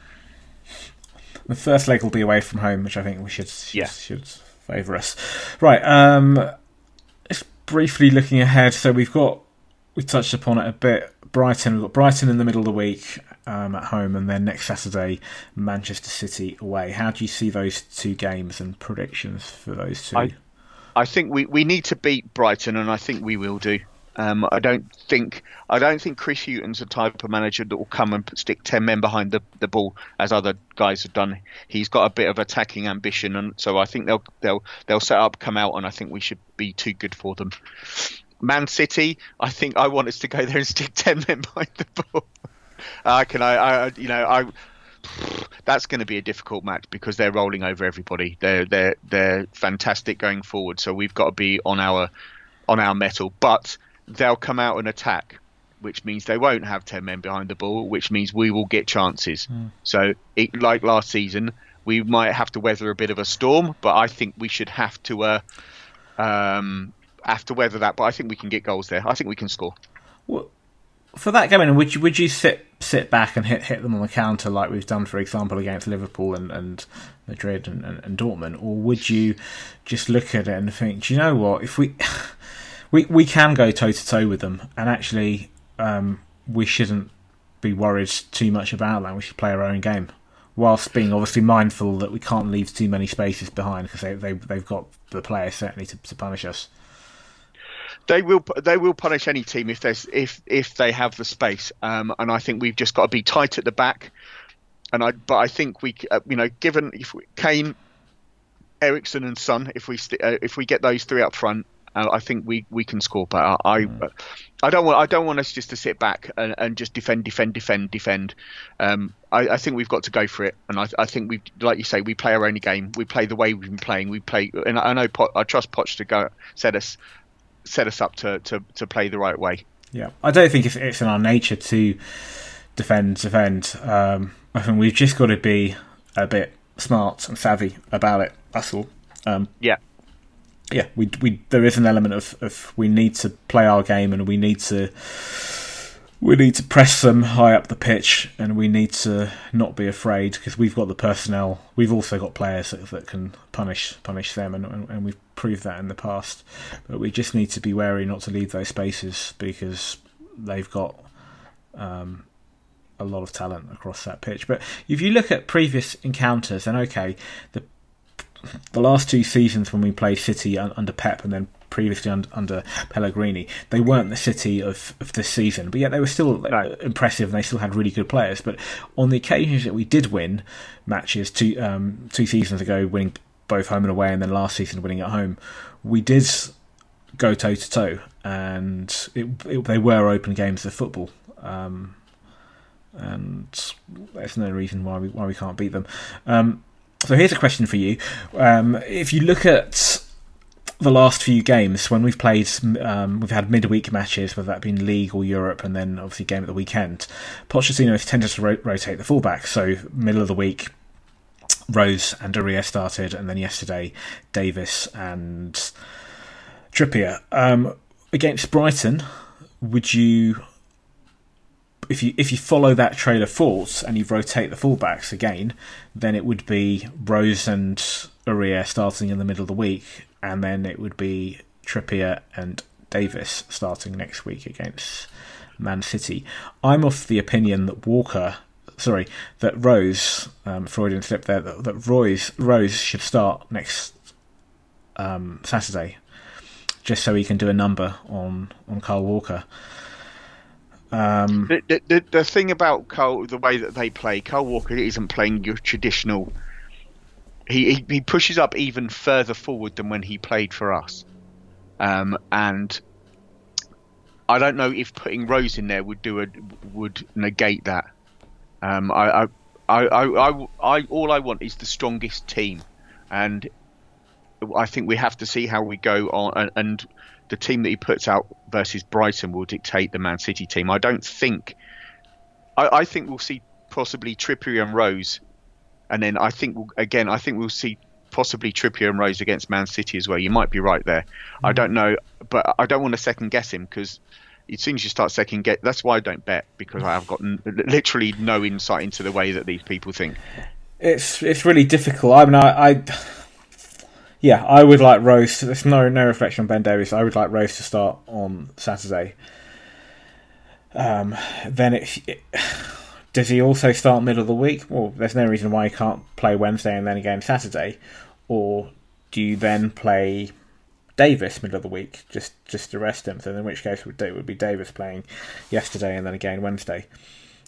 The first leg will be away from home, which I think we should should, yeah. should favour us. Right. Um, just briefly looking ahead. So we've got we touched upon it a bit. Brighton. We've got Brighton in the middle of the week um, at home, and then next Saturday Manchester City away. How do you see those two games and predictions for those two? I, I think we, we need to beat Brighton, and I think we will do. Um, I don't think I don't think Chris Hughton's the type of manager that will come and stick ten men behind the, the ball as other guys have done. He's got a bit of attacking ambition, and so I think they'll they'll they'll set up, come out, and I think we should be too good for them. Man City, I think I want us to go there and stick ten men [laughs] behind the ball. I can I, I you know I that's going to be a difficult match because they're rolling over everybody. They're they're they're fantastic going forward. So we've got to be on our on our metal. But they'll come out and attack, which means they won't have ten men behind the ball, which means we will get chances. Mm. So it, like last season, we might have to weather a bit of a storm, but I think we should have to uh, um, have to weather that. But I think we can get goals there. I think we can score. Well, for that game, would you would you sit sit back and hit hit them on the counter like we've done, for example, against Liverpool and, and Madrid and, and, and Dortmund, or would you just look at it and think, do you know what? If we [sighs] we we can go toe to toe with them, and actually um, we shouldn't be worried too much about that. We should play our own game, whilst being obviously mindful that we can't leave too many spaces behind because they, they they've got the players certainly to, to punish us they will they will punish any team if there's if if they have the space. Um, and I think we've just got to be tight at the back. And I but I think we uh, you know given if we, Kane, Eriksen and Son if we st- uh, if we get those three up front, uh, I think we, we can score. But I I, mm. I, don't want I don't want us just to sit back and, and just defend defend defend defend. Um, I, I, think we've got to go for it, and I, I think we like you say we play our own game. We play the way we've been playing. We play, and I know I trust Poch to go set us set us up to, to, to play the right way. Yeah, I don't think it's, it's in our nature to defend, defend. Um, I think we've just got to be a bit smart and savvy about it. That's all. Um, yeah, yeah. We we there is an element of, of we need to play our game and we need to we need to press them high up the pitch and we need to not be afraid because we've got the personnel. We've also got players that, that can punish punish them, and, and, we've proved that in the past. But we just need to be wary not to leave those spaces because they've got um, a lot of talent across that pitch. But if you look at previous encounters, then okay, the the last two seasons when we played City under Pep and then previously under, under Pellegrini. They weren't the City of, of this season, but yet they were still impressive and they still had really good players. But on the occasions that we did win matches two um, two seasons ago, winning both home and away, and then last season winning at home, we did go toe to toe, and it, it, they were open games of football. Um, and there's no reason why we why we can't beat them. Um, so here's a question for you: um, If you look at the last few games when we've played, um, we've had midweek matches, whether that been League or Europe, and then obviously game at the weekend. Pochettino has tended to ro- rotate the fullback, so middle of the week, Rose and Aurier started, and then yesterday Davies and Trippier um, against Brighton. Would you, if you if you follow that trail of thought and you rotate the fullbacks again, then it would be Rose and Aurier starting in the middle of the week, and then it would be Trippier and Davies starting next week against Man City. I'm of the opinion that Walker, sorry, that Rose, um, Freudian slip there, that, that Rose, Rose should start next um, Saturday, just so he can do a number on on Kyle Walker. Um, The, the, the, thing about Cole, the way that they play, Kyle Walker isn't playing your traditional. He, he he pushes up even further forward than when he played for us, um, and I don't know if putting Rose in there would do a would negate that. Um, I, I, I, I, I, all I want is the strongest team, and I think we have to see how we go on, and, and the team that he puts out versus Brighton will dictate the Man City team. I don't think. I, I think we'll see possibly Trippier and Rose, and then I think we'll, again I think we'll see possibly Trippier and Rose against Man City as well. You might be right there. I don't know, but I don't want to second guess him because as soon as you start second guess, that's why I don't bet because I have got n- literally no insight into the way that these people think. it's it's really difficult. I mean, I, I yeah, I would like Rose. There's no no reflection on Ben Davies. I would like Rose to start on Saturday. Um, then it does he also start middle of the week? Well, there's no reason why he can't play Wednesday and then again Saturday, or do you then play Davies middle of the week just just to rest him? So in which case would it would be Davies playing yesterday and then again Wednesday.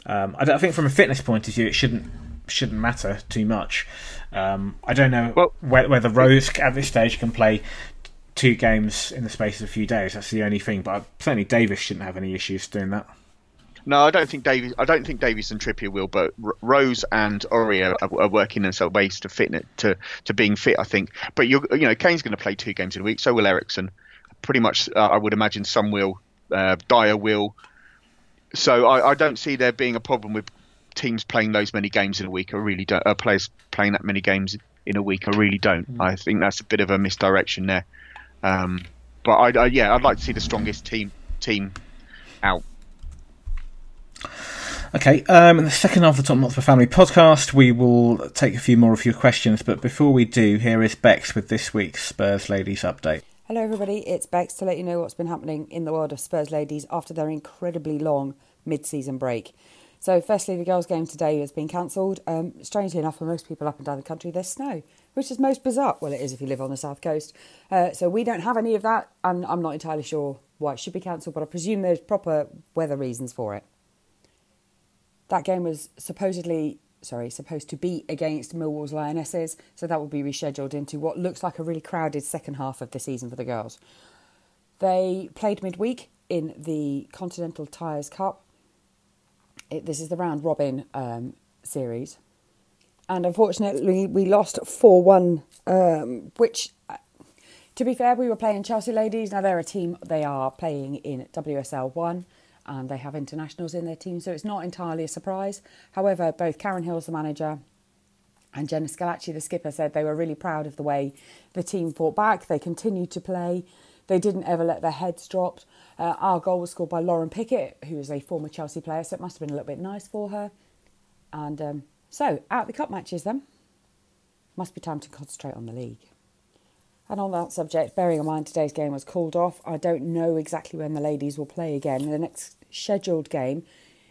Um, I, don't, I think from a fitness point of view, it shouldn't shouldn't matter too much. Um, I don't know Well- whe- whether Rose at this stage can play two games in the space of a few days. That's the only thing. But certainly Davies shouldn't have any issues doing that. No, I don't think Davies. I don't think Davies and Trippier will, but R- Rose and Aurier, are working in some ways to fit to to being fit. I think, but you're, you know, Kane's going to play two games in a week. So will Eriksen. Pretty much, uh, I would imagine some will. Uh, Dier will. So I, I don't see there being a problem with teams playing those many games in a week. I really don't. Uh, players playing that many games in a week. I really don't. I think that's a bit of a misdirection there. Um, but I, I, yeah, I'd like to see the strongest team team out. Okay, um, in the second half of the Top Hotspur Family podcast, we will take a few more of your questions. But before we do, here is Bex with this week's Spurs Ladies update. Hello, everybody. It's Bex to let you know what's been happening in the world of Spurs ladies after their incredibly long mid season break. So, firstly, the girls' game today has been cancelled. Um, strangely enough, for most people up and down the country, there's snow, which is most bizarre. Well, it is if you live on the south coast. Uh, so, we don't have any of that, and I'm not entirely sure why it should be cancelled, but I presume there's proper weather reasons for it. That game was supposedly, sorry, supposed to be against Millwall's Lionesses, so that will be rescheduled into what looks like a really crowded second half of the season for the girls. They played midweek in the Continental Tyres Cup. It, this is the round robin um, series. And unfortunately, we lost 4 1, um, which, uh, to be fair, we were playing Chelsea Ladies. Now, they're a team, they are playing in WSL 1 and they have internationals in their team, so it's not entirely a surprise. However, both Karen Hills, the manager, and Jenna Schillaci, the skipper, said they were really proud of the way the team fought back. They continued to play. They didn't ever let their heads drop. Uh, our goal was scored by Lauren Pickett, who is a former Chelsea player, so it must have been a little bit nice for her. And um, so, out the cup matches then. Must be time to concentrate on the league. And on that subject, bearing in mind today's game was called off, I don't know exactly when the ladies will play again. The next scheduled game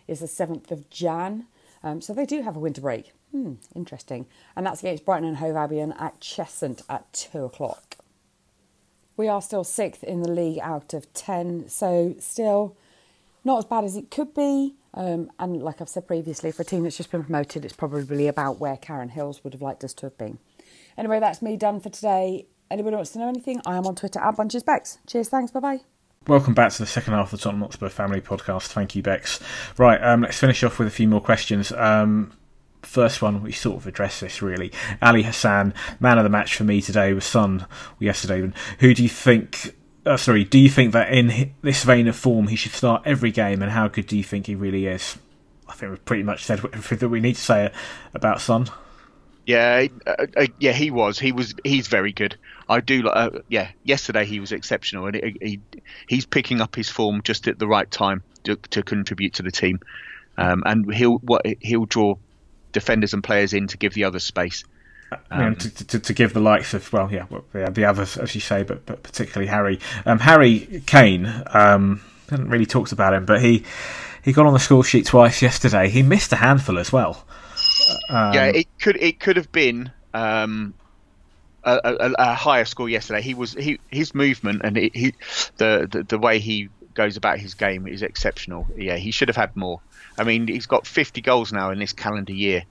is the 7th of Jan, um, so they do have a winter break. Hmm, interesting. And that's against Brighton and Hove Albion at Cheshunt at 2 o'clock. We are still sixth in the league out of 10, so still not as bad as it could be. Um, and like I've said previously, for a team that's just been promoted, it's probably about where Karen Hills would have liked us to have been. Anyway, that's me done for today. Anybody wants to know anything? I am on Twitter at BunchesBex. Cheers, thanks, bye bye. Welcome back to the second half of the Tottenham Hotspur Family Podcast. Thank you, Bex. Right, um, let's finish off with a few more questions. Um, first one, we sort of addressed this really. Ali Hassan, man of the match for me today was Son yesterday. Who do you think? Uh, sorry, do you think that in this vein of form he should start every game, and how good do you think he really is? I think we've pretty much said [laughs] everything that we need to say about Son. Yeah, uh, uh, yeah, he was. He was. He's very good. I do. like, Uh, yeah, yesterday he was exceptional, and he, he he's picking up his form just at the right time to, to contribute to the team, um, and he'll what he'll draw defenders and players in to give the others space. Mean, to, to, to give the likes of well, yeah, well, yeah, the others as you say, but but particularly Harry, um, Harry Kane. Um, haven't really talked about him, but he he got on the score sheet twice yesterday. He missed a handful as well. Um, yeah, it could it could have been um, a, a, a higher score yesterday. He was he his movement and he, he the, the the way he goes about his game is exceptional. Yeah, he should have had more. I mean, he's got 50 goals now in this calendar year.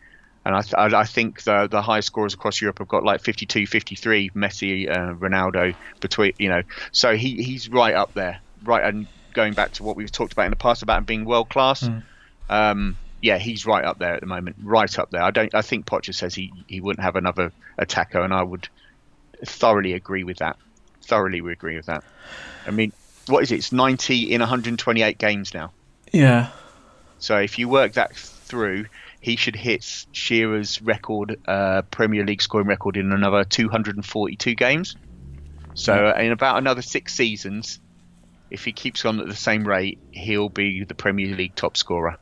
And I, th- I think the the highest scorers across Europe have got like 52, 53, Messi, uh, Ronaldo between you know. So he he's right up there, right. And going back to what we've talked about in the past about him being world class, mm. um, yeah, he's right up there at the moment, right up there. I don't. I think Potter says he he wouldn't have another attacker, and I would thoroughly agree with that. Thoroughly we agree with that. I mean, what is it? It's 90 in 128 games now. Yeah. So if you work that through, he should hit Shearer's record, uh, Premier League scoring record in another 242 games. So yeah. in about another six seasons, if he keeps on at the same rate, he'll be the Premier League top scorer.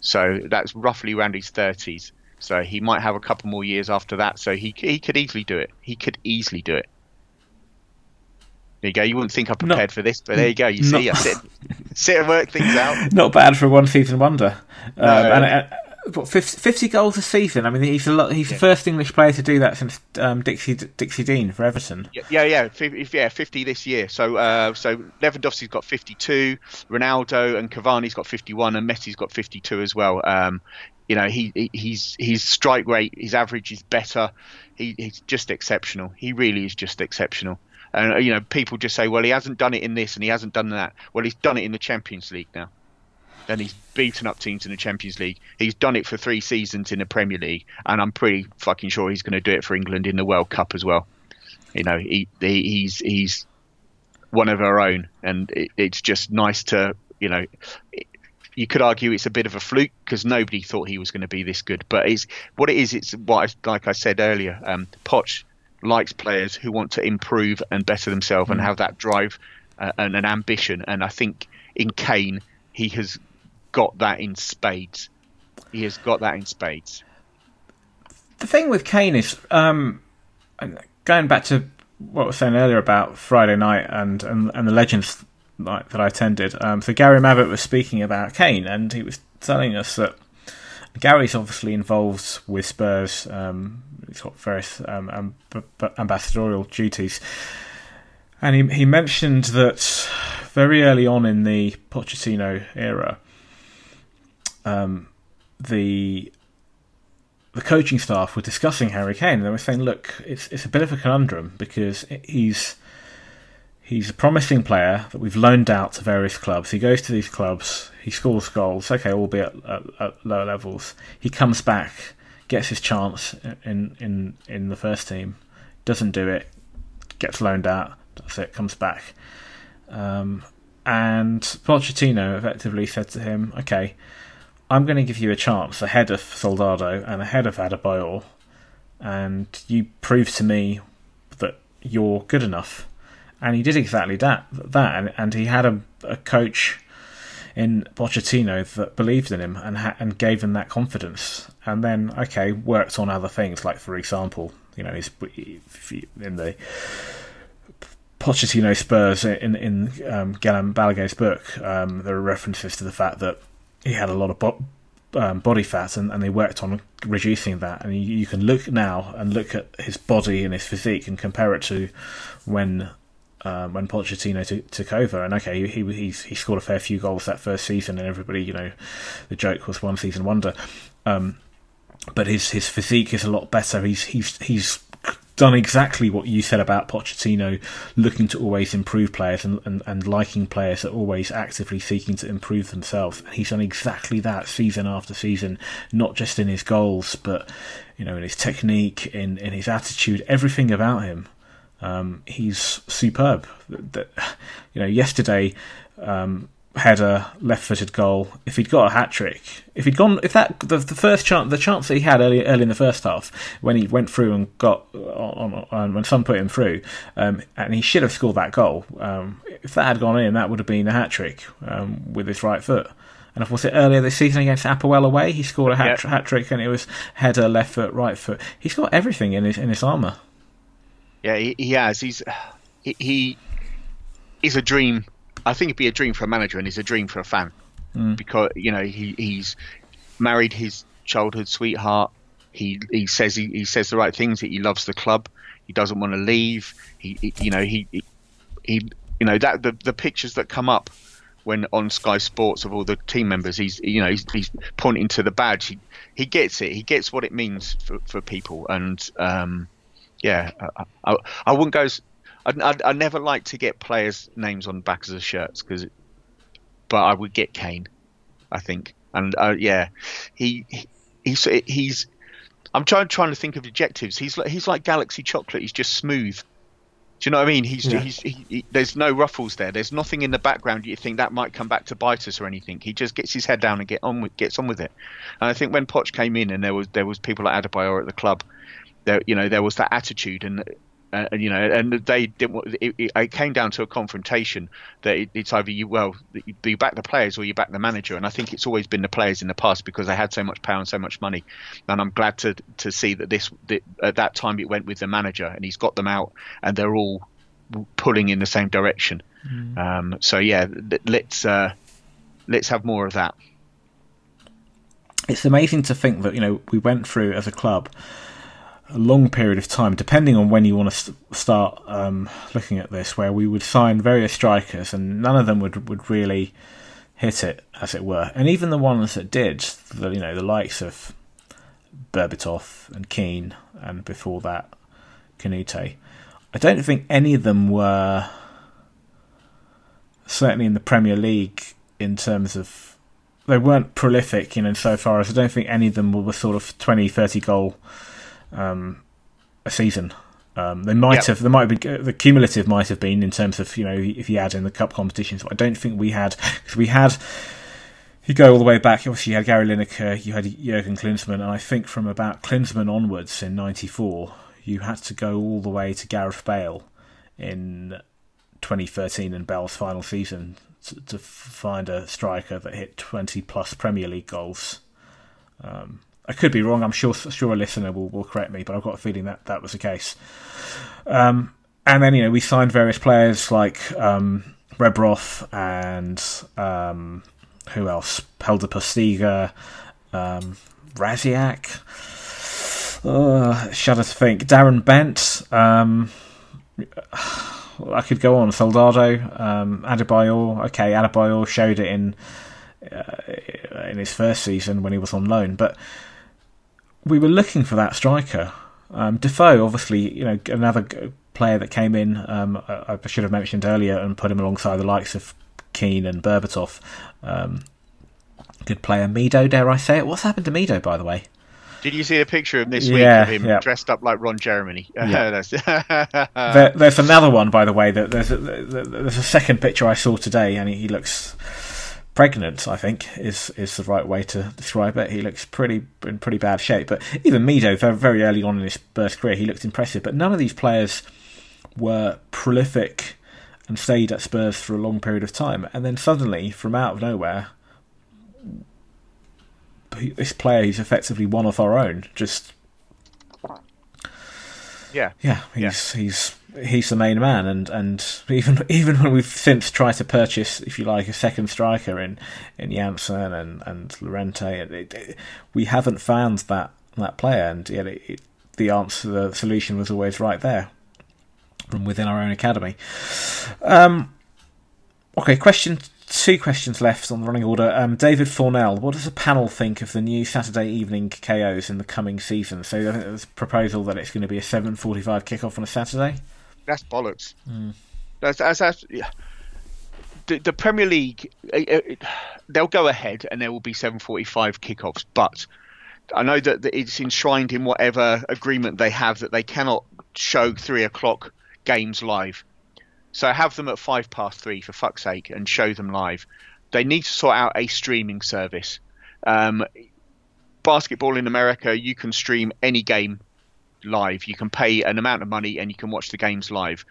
So that's roughly around his 30s. So he might have a couple more years after that. So he he could easily do it. He could easily do it. There you go. You wouldn't think I prepared not, for this, but there you go. You see, I sit, sit and work things out. Not bad for a one season wonder. Um, and, uh, what, 50, 50, goals a season. I mean, he's a lot, he's yeah. the first English player to do that since um, Dixie Dixie Dean for Everton. Yeah, yeah, yeah, yeah fifty this year. So, uh, so Lewandowski's got fifty-two, Ronaldo and Cavani's got fifty-one, and Messi's got fifty-two as well. Um, you know, he, he's his strike rate, his average is better. He, he's just exceptional. He really is just exceptional. And you know, people just say, well, he hasn't done it in this and he hasn't done that. Well, he's done it in the Champions League now and he's beaten up teams in the Champions League. He's done it for three seasons in the Premier League, and I'm pretty fucking sure he's going to do it for England in the World Cup as well. You know, he, he he's he's one of our own, and it, it's just nice to you know. You could argue it's a bit of a fluke because nobody thought he was going to be this good. But it's what it is. It's what I, like I said earlier. Um, Poch likes players who want to improve and better themselves mm. and have that drive uh, and an ambition. And I think in Kane, he has got that in spades. He has got that in spades. The thing with Kane is, um, going back to what I was saying earlier about Friday night and, and, and the Legends that I attended. Um, so Gary Mabbutt was speaking about Kane, and he was telling us that Gary's obviously involved with Spurs. Um, he's got various um, ambassadorial duties. And he, he mentioned that very early on in the Pochettino era, um, the the coaching staff were discussing Harry Kane. And they were saying, "Look, it's it's a bit of a conundrum because he's he's a promising player that we've loaned out to various clubs. He goes to these clubs, he scores goals, okay, albeit at, at lower levels. He comes back, gets his chance in in in the first team, doesn't do it, gets loaned out. That's it. Comes back." Um, and Pochettino effectively said to him, "Okay, I'm going to give you a chance ahead of Soldado and ahead of Adebayor, and you prove to me that you're good enough. And he did exactly that. That, and, and he had a, a coach in Pochettino that believed in him and ha- and gave him that confidence. And then, okay, worked on other things, like for example, you know, he's in the Pochettino Spurs in in um, Balagué's book. Um, there are references to the fact that he had a lot of bo- um, body fat, and, and they worked on reducing that. And you, you, can look now and look at his body and his physique and compare it to when um, when Pochettino t- took over. And okay, he he he scored a fair few goals that first season, and everybody, you know, the joke was one season wonder. Um, but his his physique is a lot better. He's he's he's done exactly what you said about Pochettino, looking to always improve players and, and, and liking players that are always actively seeking to improve themselves. And he's done exactly that season after season, not just in his goals, but you know, in his technique, in, in his attitude, everything about him. Um, he's superb. You know, yesterday um, a left-footed goal. If he'd got a hat trick, if he'd gone, if that the, the first chance, the chance that he had early, early in the first half when he went through and got on, on, when Son put him through, um, and he should have scored that goal. Um, if that had gone in, that would have been a hat trick um, with his right foot. And of course, earlier this season against Apoel away, he scored a hat, yep. hat trick, and it was header, left foot, right foot. He's got everything in his in his armour. Yeah, he, he has. He's he, he is a dream I think it'd be a dream for a manager and he's a dream for a fan mm. because you know he, he's married his childhood sweetheart. He he says he, he says the right things. That he loves the club. He doesn't want to leave. He, he you know he, he he you know that the the pictures that come up when on Sky Sports of all the team members, he's you know he's, he's pointing to the badge. He he gets it. He gets what it means for, for people. And um, yeah, I, I, I, wouldn't go. I, I, never like to get players' names on the backs of the shirts because, but I would get Kane. I think, and uh, yeah, he, he he's he's. I'm trying trying to think of adjectives. He's like he's like Galaxy chocolate. He's just smooth. Do you know what I mean? He's, yeah. he's he, he, there's no ruffles there. There's nothing in the background you think that might come back to bite us or anything. He just gets his head down and get on with gets on with it. And I think when Poch came in and there was there was people like Adebayor at the club, there you know there was that attitude and uh, you know, and they didn't. It, it, it, came down to a confrontation that it, it's either you well you back the players or you back the manager, and I think it's always been the players in the past because they had so much power and so much money, and I'm glad to to see that this that at that time it went with the manager and he's got them out and they're all pulling in the same direction. Mm. Um, so yeah, let's uh, let's have more of that. It's amazing to think that you know we went through as a club a long period of time, depending on when you want to st- start um, looking at this, where we would sign various strikers and none of them would would really hit it, as it were. And even the ones that did, the, you know, the likes of Berbatov and Keane, and before that, Kanouté, I don't think any of them were certainly in the Premier League in terms of they weren't prolific, you know, so far as I don't think any of them were sort of 20, 30 goal um, a season. Um, they might yep. have, there might have been the cumulative might have been in terms of you know if you add in the cup competitions. But I don't think we had because we had. You go all the way back. Obviously, you had Gary Lineker, you had Jurgen Klinsmann, and I think from about Klinsmann onwards in '94, you had to go all the way to Gareth Bale in 2013 and Bale's final season to, to find a striker that hit 20 plus Premier League goals. Um, I could be wrong. I'm sure sure a listener will, will correct me, but I've got a feeling that that was the case. Um, and then you know we signed various players like um, Rebrov and um, who else? Helder Postiga, um, Rasiak. Uh, shudder to think. Darren Bent. Um, I could go on. Soldado, um, Adebayor. Okay, Adebayor showed it in uh, in his first season when he was on loan, but we were looking for that striker. Um, Defoe, obviously, you know, another player that came in. Um, I, I, should have mentioned earlier and put him alongside the likes of Keane and Berbatov. Um, good player, Mido. Dare I say it? What's happened to Mido, by the way? Did you see a picture of this week yeah, of him yeah. dressed up like Ron Jeremy? [laughs] Yeah. [laughs] there, there's another one, by the way. That there's a, there's a second picture I saw today, and he looks pregnant, I think is is the right way to describe it. He looks pretty in pretty bad shape. But even Mido, very, very early on in his burst career, he looked impressive. But none of these players were prolific and stayed at Spurs for a long period of time. And then suddenly, from out of nowhere, this player who's effectively one of our own just yeah yeah he's yeah. he's he's the main man, and, and even [laughs] even when we've since tried to purchase, if you like, a second striker in in Janssen and and Llorente, it, it, we haven't found that that player, and yet it, the answer, the solution was always right there from within our own academy. Um, okay, question two questions left on the running order. Um, David Fornell, what does the panel think of the new Saturday evening KOs in the coming season? So there's a proposal that it's going to be a 7.45 kickoff on a Saturday that's bollocks. Mm. That's, that's, that's yeah. the, the Premier League. It, it, they'll go ahead and there will be 7:45 kickoffs, but I know that, that it's enshrined in whatever agreement they have that they cannot show three o'clock games live. So have them at five past three for fuck's sake and show them live. They need to sort out a streaming service. Um, basketball in America, you can stream any game live. You can pay an amount of money and you can watch the games live.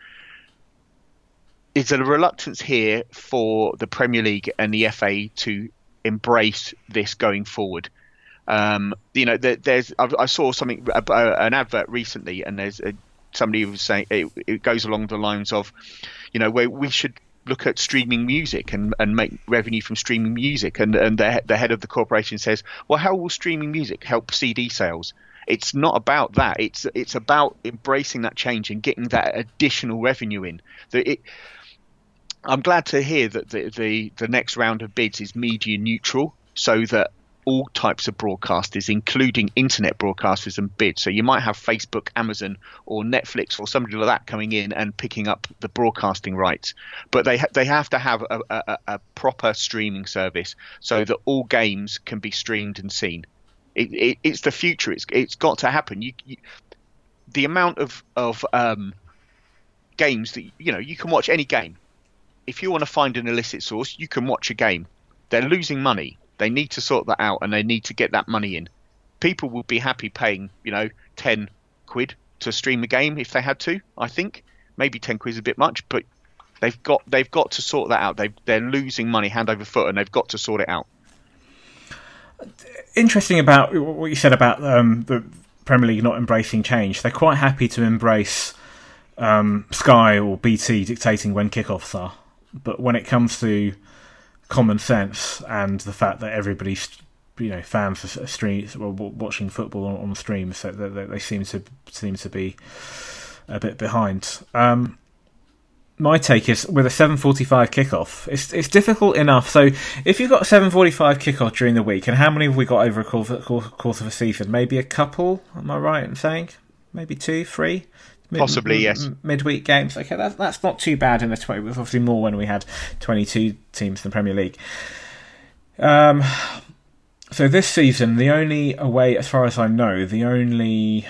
Is there a reluctance here for the Premier League and the FA to embrace this going forward? Um, you know, there, there's I, saw something uh, an advert recently, and there's a, somebody was saying it, it, goes along the lines of, you know, where we should look at streaming music and, and make revenue from streaming music. And, and the, the head of the corporation says, well, how will streaming music help CD sales? It's not about that. It's it's about embracing that change and getting that additional revenue in. That it I'm glad to hear that the, the the next round of bids is media neutral, so that all types of broadcasters, including internet broadcasters and bids. So you might have Facebook, Amazon, or Netflix, or somebody like that coming in and picking up the broadcasting rights. But they ha- they have to have a, a, a, proper streaming service so that all games can be streamed and seen. It, it, it's the future. It's it's got to happen. You, you the amount of of um, games that you know you can watch any game. If you want to find an illicit source, you can watch a game. They're losing money they need to sort that out and they need to get that money in. People would be happy paying, you know, 10 quid to stream a game if they had to, I think. Maybe 10 quid is a bit much, but they've got they've got to sort that out. They they're losing money hand over foot and they've got to sort it out. Interesting about what you said about um, the Premier League not embracing change. They're quite happy to embrace um, Sky or BT dictating when kickoffs are, but when it comes to common sense and the fact that everybody's you know fans are stream watching football on, on stream, so they, they, seem to seem to be a bit behind. Um, my take is with a 7:45 kickoff, it's it's difficult enough. So if you've got a 7:45 kickoff during the week, and how many have we got over a course, course of a season? Maybe a couple. Am I right in saying? Maybe two, three. Mid, Possibly, yes. Midweek games. Okay, that's that's not too bad in the 20. It was obviously more when we had 22 teams in the Premier League. Um, so this season, the only away, as far as I know, the only.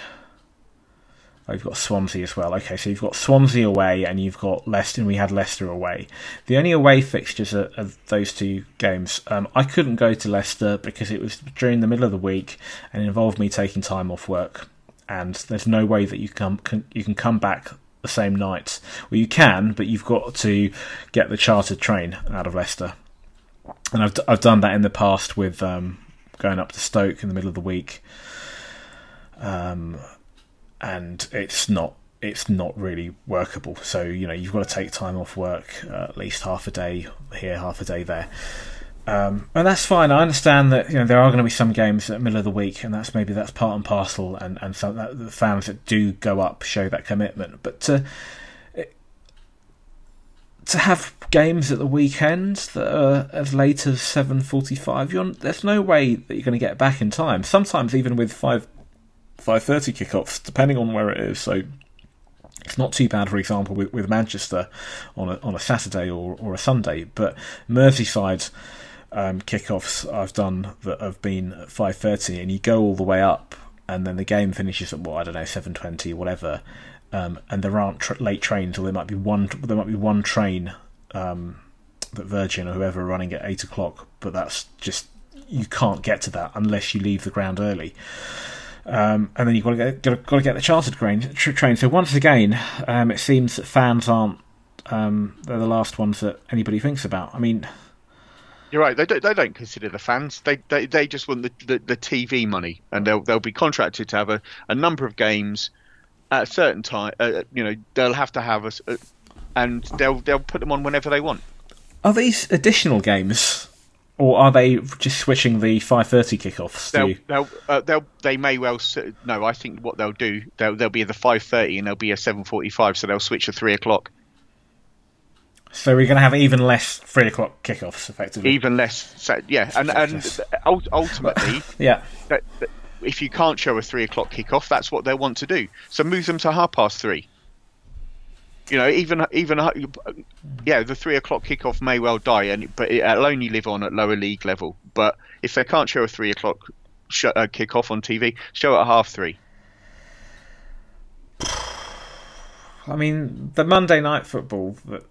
Oh, you've got Swansea as well. Okay, so you've got Swansea away and you've got Leicester, and we had Leicester away. The only away fixtures are, are those two games. Um, I couldn't go to Leicester because it was during the middle of the week and involved me taking time off work and there's no way that you come can, you can come back the same night. Well, you can, but you've got to get the chartered train out of Leicester. And I've I've done that in the past with um, going up to Stoke in the middle of the week, um, and it's not it's not really workable. So you know you've got to take time off work, uh, at least half a day here, half a day there. Um, and that's fine. I understand that you know there are going to be some games at the middle of the week, and that's maybe that's part and parcel, and and some that, the fans that do go up show that commitment. But to to have games at the weekend that are as late as seven forty-five, there's no way that you're going to get back in time. Sometimes even with five five thirty kickoffs, depending on where it is. So it's not too bad, for example, with, with Manchester on a on a Saturday or, or a Sunday, but Merseyside um, kickoffs I've done that have been at five thirty, and you go all the way up, and then the game finishes at what I don't know seven twenty, whatever. Um, and there aren't tr- late trains, or there might be one. There might be one train um, that Virgin or whoever are running at eight o'clock, but that's just you can't get to that unless you leave the ground early. Um, and then you've got to get got to, get the chartered train. train. So once again, um, it seems that fans aren't um, they're the last ones that anybody thinks about. I mean, you're right. They don't. They don't consider the fans. They they, they just want the, the, the TV money, and they'll they'll be contracted to have a, a number of games at a certain time. Uh, you know, they'll have to have a, uh, and they'll they'll put them on whenever they want. Are these additional games, or are they just switching the five thirty kickoffs? They'll they'll, uh, they'll they may well no. I think what they'll do they'll they'll be the five thirty and they'll be a seven forty five, so they'll switch to three o'clock. So we're going to have even less three o'clock kickoffs, effectively. Even less, so, yeah, and and ultimately, [laughs] yeah. That, that if you can't show a three o'clock kickoff, that's what they want to do. So move them to half past three. You know, even even yeah, the three o'clock kickoff may well die, and but it'll only live on at lower league level. But if they can't show a three o'clock sh- uh, kickoff on TV, show it at half three. I mean, the Monday night football that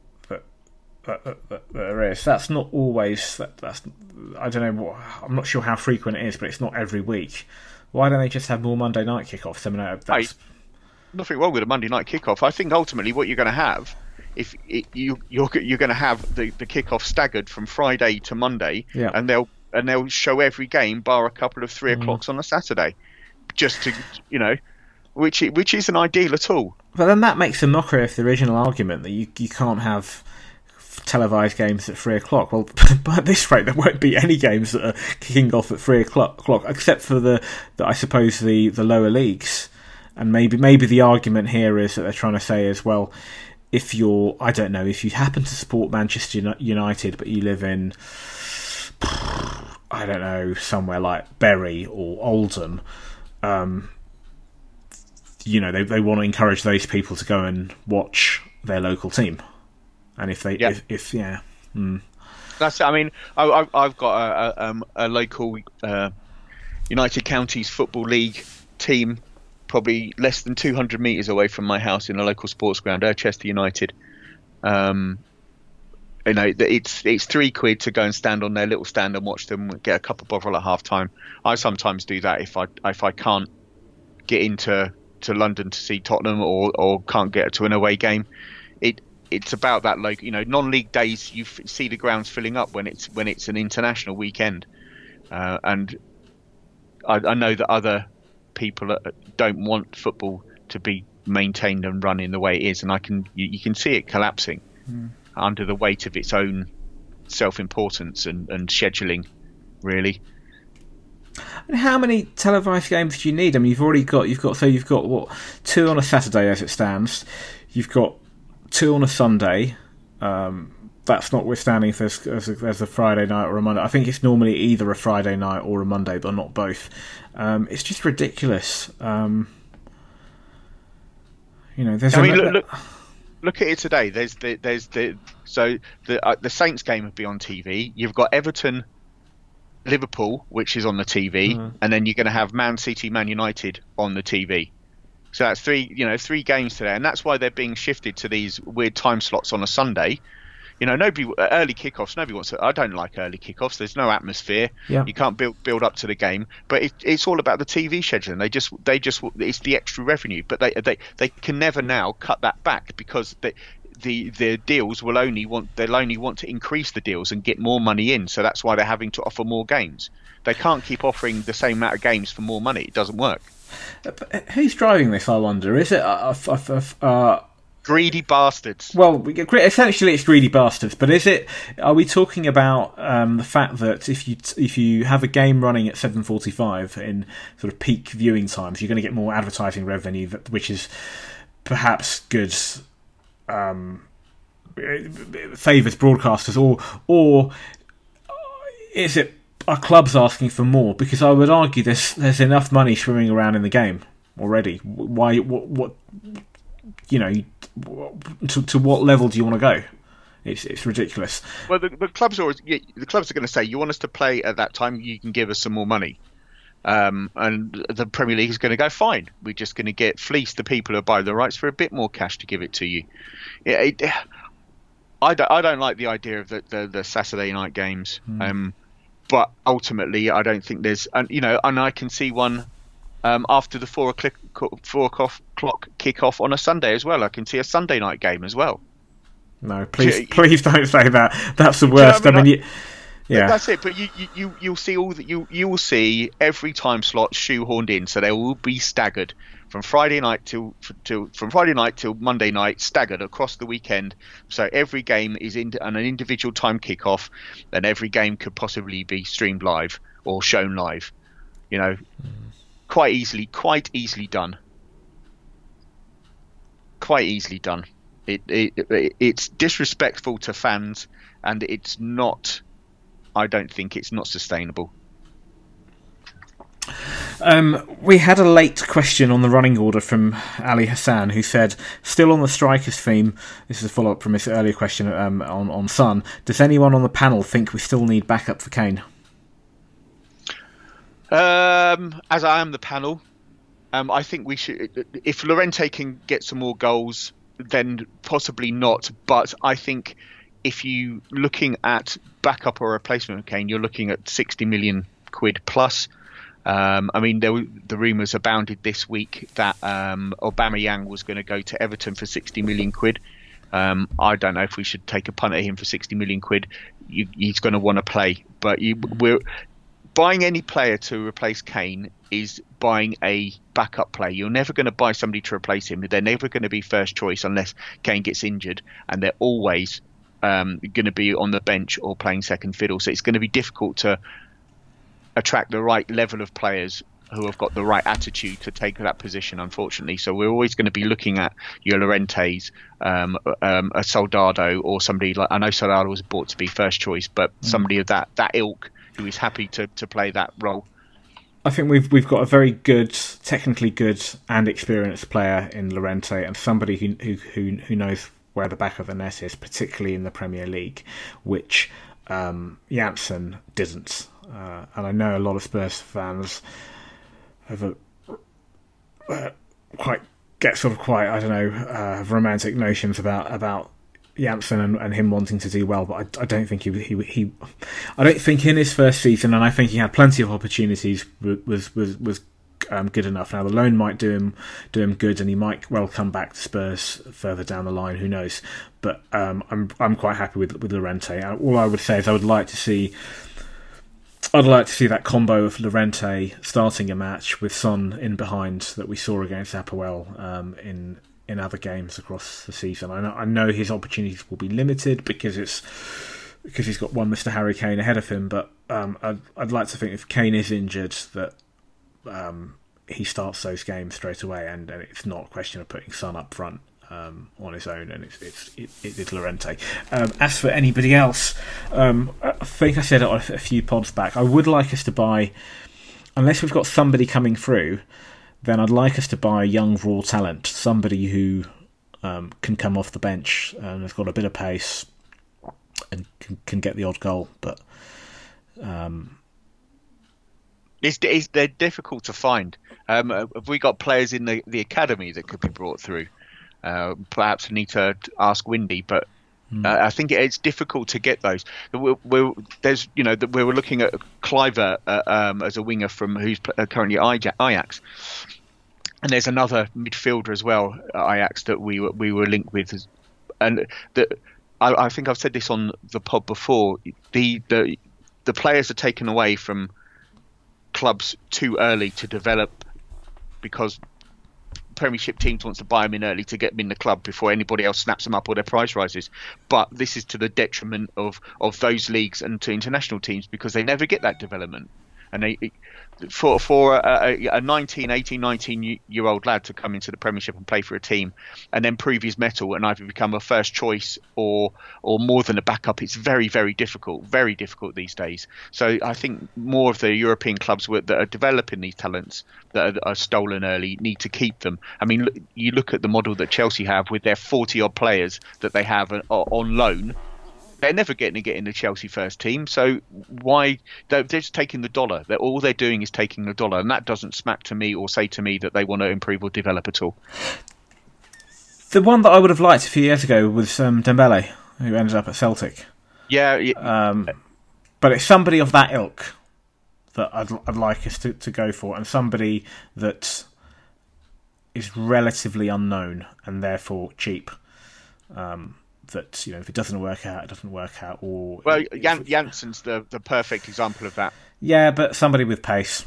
that, that, there is. That's not always. That, that's I don't know. What, I'm not sure how frequent it is, but it's not every week. Why don't they just have more Monday night kickoffs? I mean, that's... nothing wrong with a Monday night kickoff. I think ultimately what you're going to have, if it, you you're you're going to have the the kickoff staggered from Friday to Monday, yeah. and they'll and they'll show every game bar a couple of three mm. o'clocks on a Saturday, just to you know, which which isn't ideal at all. But then that makes a mockery of the original argument that you you can't have televised games at three o'clock. Well, [laughs] by this rate, there won't be any games that are kicking off at three o'clock, except for the, the I suppose the, the lower leagues. And maybe maybe the argument here is that they're trying to say as well, if you're, I don't know, if you happen to support Manchester United, but you live in, I don't know, somewhere like Bury or Oldham, um, you know, they they want to encourage those people to go and watch their local team, and if they, Yeah. if, if yeah, mm, That's. I mean, I, I've got a, a, um, a local uh, United Counties Football League team, probably less than 200 meters away from my house in a local sports ground, Urchester United. Um, you know, it's it's three quid to go and stand on their little stand and watch them get a cup of bottle at half time. I sometimes do that if I if I can't get into to London to see Tottenham or, or can't get to an away game. It it's about that like you know non-league days you f- see the grounds filling up when it's when it's an international weekend, uh, and I, I know that other people don't want football to be maintained and run in the way it is, and I can you, you can see it collapsing under the weight of its own self-importance and, and scheduling, really. And how many televised games do you need? I mean, you've already got you've got so you've got what two on a Saturday as it stands. You've got two on a Sunday. Um, that's notwithstanding if there's, there's, a, there's a Friday night or a Monday. I think it's normally either a Friday night or a Monday, but not both. Um, it's just ridiculous. Um, you know, there's I mean, a- look, look, look at it today. There's the there's the so the uh, the Saints game would be on TV. You've got Everton, Liverpool, which is on the TV, and then you're going to have Man City, Man United on the TV. So that's three, you know, three games today, and that's why they're being shifted to these weird time slots on a Sunday. You know, nobody uh, early kickoffs. Nobody wants to. I don't like early kickoffs. There's no atmosphere. Yeah. You can't build build up to the game. But it, it's all about the TV scheduling. They just they just it's the extra revenue. But they they they can never now cut that back because they, the the deals will only want they'll only want to increase the deals and get more money in. So that's why they're having to offer more games. They can't keep offering the same amount of games for more money. It doesn't work. who's driving this? I wonder. Is it uh, uh, uh, uh, Greedy bastards. Well, essentially, it's greedy bastards. But is it? Are we talking about um, the fact that if you if you have a game running at seven forty five in sort of peak viewing times, you're going to get more advertising revenue, which is perhaps good. Um, favors broadcasters, or or is it are clubs asking for more? Because I would argue there's there's enough money swimming around in the game already. Why? What? what you know, to to what level do you want to go? It's it's ridiculous. Well, the, the clubs are always, yeah, the clubs are going to say, "You want us to play at that time? You can give us some more money." Um, and the Premier League is going to go, "Fine, we're just going to get fleece the people who buy the rights for a bit more cash to give it to you." Yeah, it, I don't, I don't like the idea of the, the, the Saturday night games. Um, but ultimately, I don't think there's, and you know, and I can see one um, after the four o'clock four o'clock clock kick off on a Sunday as well. I can see a Sunday night game as well. No, please, you- please don't say that. That's the you know what worst. I I mean? mean, you, yeah, That's it. But you, you, you you'll see all that you you will see every time slot shoehorned in, so they will be staggered from Friday night till till from Friday night till Monday night, staggered across the weekend. So every game is in an individual time kickoff, and every game could possibly be streamed live or shown live. You know, quite easily, quite easily done. Quite easily done. It, it, it it's disrespectful to fans, and it's not I don't think it's not sustainable. Um, we had a late question on the running order from Ali Hassan, who said, "Still on the strikers theme. This is a follow up from his earlier question um, on on Son. Does anyone on the panel think we still need backup for Kane?" Um, as I am the panel, um, I think we should. If Llorente can get some more goals, then possibly not. But I think if you looking at backup or replacement of Kane, you're looking at 60 million quid plus. Um, I mean, were- the rumours abounded this week that um, Obama Aubameyang was going to go to Everton for 60 million quid. Um, I don't know if we should take a punt at him for 60 million quid. You, he's going to want to play, but you, we're buying any player to replace Kane is buying a backup player. You're never going to buy somebody to replace him. They're never going to be first choice unless Kane gets injured, and they're always um, going to be on the bench or playing second fiddle. So it's going to be difficult to attract the right level of players who have got the right attitude to take that position, unfortunately. So we're always going to be looking at your Llorentes, um, um, a Soldado, or somebody like I know Soldado was bought to be first choice, but mm. somebody of that that ilk who is happy to, to play that role. I think we've we've got a very good, technically good and experienced player in Llorente, and somebody who who who knows where the back of the net is, particularly in the Premier League, which um, Janssen didn't. Uh, and I know a lot of Spurs fans have a, uh, quite get sort of quite I don't know uh, romantic notions about about Janssen and, and, him wanting to do well, but I, I, don't think he, he he I don't think in his first season, and I think he had plenty of opportunities was was was um, good enough. Now the loan might do him do him good, and he might well come back to Spurs further down the line. Who knows? But um, I'm I'm quite happy with with Llorente. All I would say is I would like to see I'd like to see that combo of Llorente starting a match with Son in behind that we saw against APOEL um, in in other games across the season. I know, I know his opportunities will be limited because it's because he's got one Mr. Harry Kane ahead of him. But um, I'd, I'd like to think if Kane is injured that um, he starts those games straight away, and, and, it's not a question of putting Son up front um, on his own, and it's it's it, it is Llorente. Um, as for anybody else, um, I think I said it a few pods back. I would like us to buy, unless we've got somebody coming through, then I'd like us to buy young raw talent, somebody who um, can come off the bench and has got a bit of pace and can, can get the odd goal, but. Um, it's, it's, they're difficult to find. Um, have we got players in the, the academy that could be brought through? Uh, perhaps I need to ask Windy, but mm. uh, I think it's difficult to get those. We're, we're, there's, you know, we were looking at Kluivert uh, um, as a winger from who's uh, currently Ajax, and there's another midfielder as well, Ajax, that we were we were linked with, and that I, I think I've said this on the pod before. The the the players are taken away from clubs too early to develop because Premiership teams wants to buy them in early to get them in the club before anybody else snaps them up or their price rises. But this is to the detriment of, of those leagues and to international teams because they never get that development. And for for a, a 19, 18, 19 year old lad to come into the Premiership and play for a team and then prove his mettle and either become a first choice or or more than a backup, it's very very difficult, very difficult these days. So I think more of the European clubs that are developing these talents that are, are stolen early need to keep them. I mean, you look at the model that Chelsea have with their 40 odd players that they have uh, on loan they're never getting to get in the Chelsea first team. So why they're, just taking the dollar? They're, all they're doing is taking the dollar, and that doesn't smack to me or say to me that they want to improve or develop at all. The one that I would have liked a few years ago was um, Dembele, who ended up at Celtic. Yeah, um, but it's somebody of that ilk that I'd, I'd like us to, to go for, and somebody that is relatively unknown and therefore cheap. Um, that you know if it doesn't work out, it doesn't work out. Or well, Jan- Janssen's the the perfect example of that. Yeah, but somebody with pace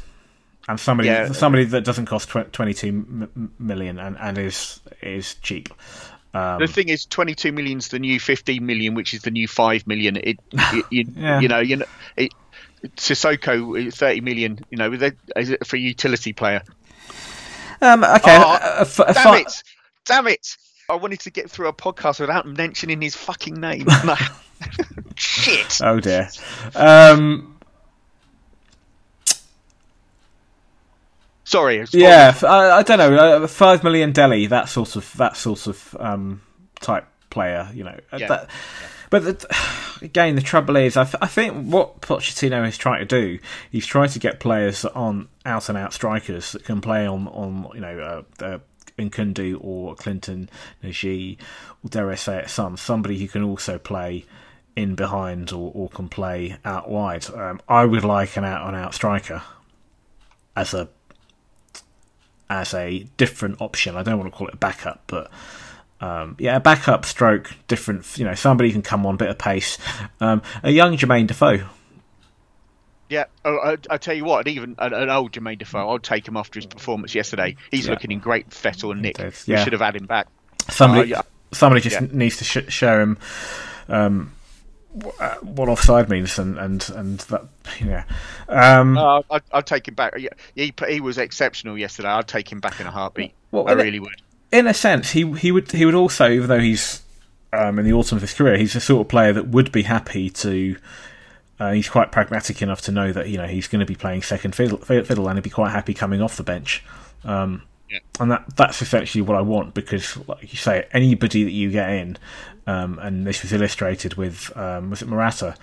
and somebody yeah. somebody that doesn't cost tw- 22 m- million and, and is is cheap. Um, the thing is, 22 million is the new 15 million, which is the new 5 million. It, [laughs] it you, yeah. you know, you know, it, Sissoko 30 million. You know, is it for a utility player? Um, okay, oh, a, a, a, damn it! Damn it! I wanted to get through a podcast without mentioning his fucking name. [laughs] Shit. Oh dear. Um, Sorry. Yeah, I, I, don't know. Uh, Five million Dele, that sort of that sort of um, type player. You know. Uh, yeah. That, yeah. But the, again, the trouble is, I, th- I, think what Pochettino is trying to do, he's trying to get players on out and out strikers that can play on on you know uh, uh, Nkoudou or Clinton N'Jie, or dare I say it, some somebody who can also play in behind or, or can play out wide. Um, I would like an out on out striker as a as a different option. I don't want to call it a backup, but um, yeah, a backup stroke, different. You know, somebody can come on, bit of pace. Um, a young Jermaine Defoe yeah, oh, I, I, tell you what, even an, an, old Jermaine Defoe, I'd take him after his performance yesterday. He's yeah. looking in great fettle and nick. Yeah. We should have had him back. Somebody, uh, yeah. somebody just needs to sh- show him um, uh, what offside means and and and that yeah. Um, uh, I'd, I'd, take him back. He, he was exceptional yesterday. I'd take him back in a heartbeat. Well, I really would. In a sense, he he would he would also, even though he's um, in the autumn of his career, he's the sort of player that would be happy to. Uh, he's quite pragmatic enough to know that you know he's going to be playing second fiddle, fiddle and he'd be quite happy coming off the bench. Um, yeah. And that that's essentially what I want because, like you say, anybody that you get in, um, and this was illustrated with um, was it Morata?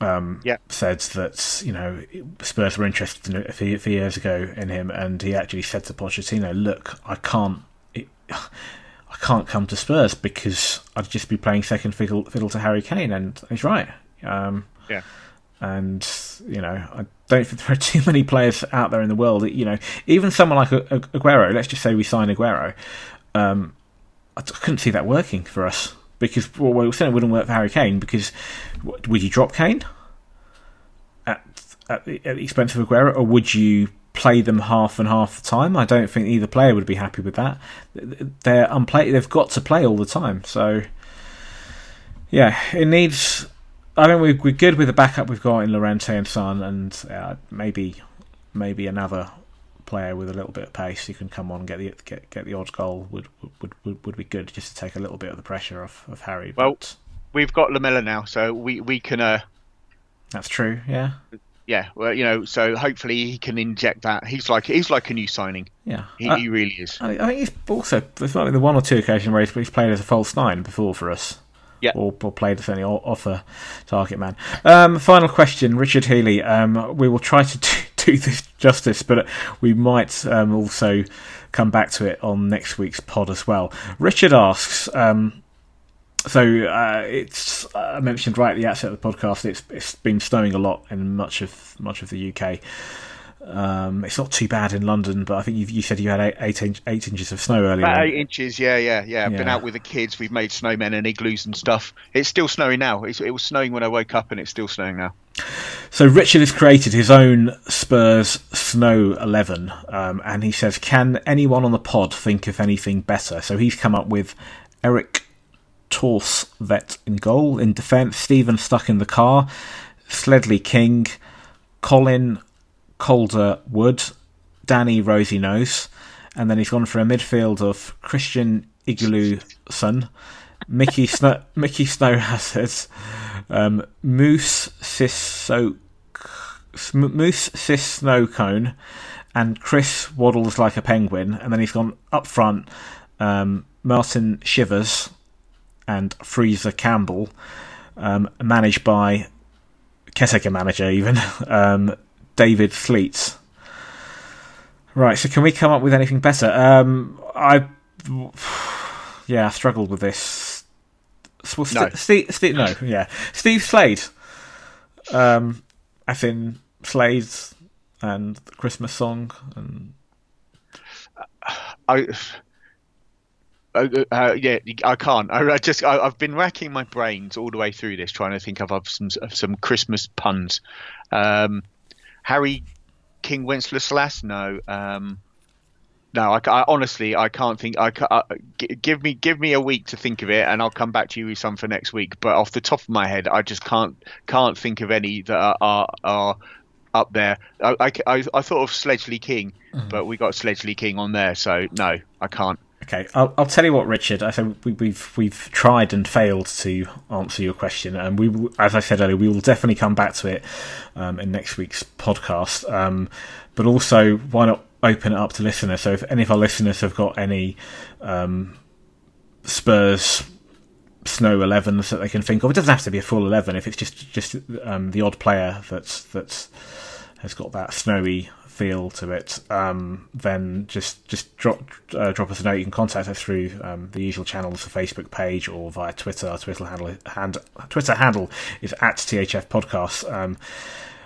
Um, yeah. said that you know Spurs were interested in a few, a few, years ago in him, and he actually said to Pochettino, "Look, I can't, it, [sighs] I can't come to Spurs because I'd just be playing second fiddle, fiddle to Harry Kane," and he's right. Um, yeah. And you know, I don't think there are [laughs] too many players out there in the world. You know, even someone like Aguero. Let's just say we sign Aguero. Um, I couldn't see that working for us because well, we certainly wouldn't work for Harry Kane because would you drop Kane at at the, at the expense of Aguero, or would you play them half and half the time? I don't think either player would be happy with that. They're unplay. They've got to play all the time. So yeah, it needs I mean, we're, we're good with the backup we've got in Llorente and Son, and uh, maybe maybe another player with a little bit of pace who can come on and get the get, get the odd goal would, would would would be good just to take a little bit of the pressure off of Harry. Well, but... we've got Lamela now, so we we can. Uh... That's true. Yeah. Yeah, well, you know, so hopefully he can inject that. He's like he's like a new signing. Yeah, he, uh, he really is. I, I think he's also there's like the one or two occasions where he's, he's played as a false nine before for us yeah. or, or played as any offer target man. Um, final question, Richard Healy. Um, we will try to [laughs] do, do this justice, but we might um, also come back to it on next week's pod as well. Richard asks. Um, so uh, it's I mentioned right at the outset of the podcast. It's it's been snowing a lot in much of much of the UK. Um, it's not too bad in London, but I think you, you said you had eight, eight, inch, eight inches of snow earlier. About eight inches, yeah, yeah, yeah. I've yeah. been out with the kids. We've made snowmen and igloos and stuff. It's still snowing now. It's, it was snowing when I woke up, and it's still snowing now. So Richard has created his own Spurs Snow 11, um, and he says, "Can anyone on the pod think of anything better?" So he's come up with Erik Thorstvedt in goal, in defence, Stephen stuck in the car, Sledley King, Colin Calder Wood, Danny Rosy Nose, and then he's gone for a midfield of Christian Igloo Sun, Mickey [laughs] Snow, Mickey Snow Hazard, um, Moose Sisso, Moose Sis Snow Cone, and Chris waddles like a penguin. And then he's gone up front, um, Martin Shivers and Freezer Campbell, um, managed by caretaker manager even [laughs] um, David Fleets. Right, so can we come up with anything better? Um, I, yeah, I struggled with this. Well, no. Steve, Steve, no, yeah, Steve Slade. Um, I think Slade and the Christmas song and. I. Uh, uh, yeah, I can't. I, I just I, have been racking my brains all the way through this, trying to think of, of some of some Christmas puns. Um, Harry King Wenceslas? No. Um, no, I, I, honestly I can't think. I, I, give me give me a week to think of it, and I'll come back to you with some for next week. But off the top of my head, I just can't can't think of any that are are, are up there. I, I, I, thought of Sledgley King, mm. but we got Sledgley King on there, so no, I can't. Okay, I'll, I'll tell you what, Richard. I said we, we've we've tried and failed to answer your question, and we, as I said earlier, we will definitely come back to it um, in next week's podcast. Um, but also, why not open it up to listeners? So, if any of our listeners have got any um, Spurs snow 11s that they can think of, it doesn't have to be a full 11. If it's just just um, the odd player that's that's has got that snowy feel to it, um, then just just drop uh, drop us a note. You can contact us through um, the usual channels, the Facebook page, or via Twitter. Our Twitter handle, hand, Twitter handle is at THF Podcast. Um,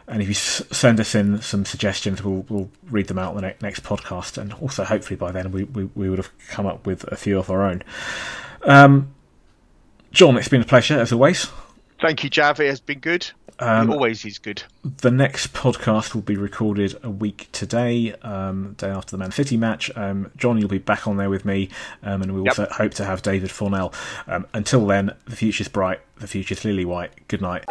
and if you s- send us in some suggestions, we'll, we'll read them out on the ne- next podcast. And also, hopefully, by then, we, we, we, would have come up with a few of our own. Um, John, it's been a pleasure as always. Thank you, Jav. It has been good. Um, always is good. The next podcast will be recorded a week today, um, day after the Man City match. Um, John, you'll be back on there with me, um, and we yep. also hope to have David Fornell. Um, until then, the future's bright, the future's lily white. Good night.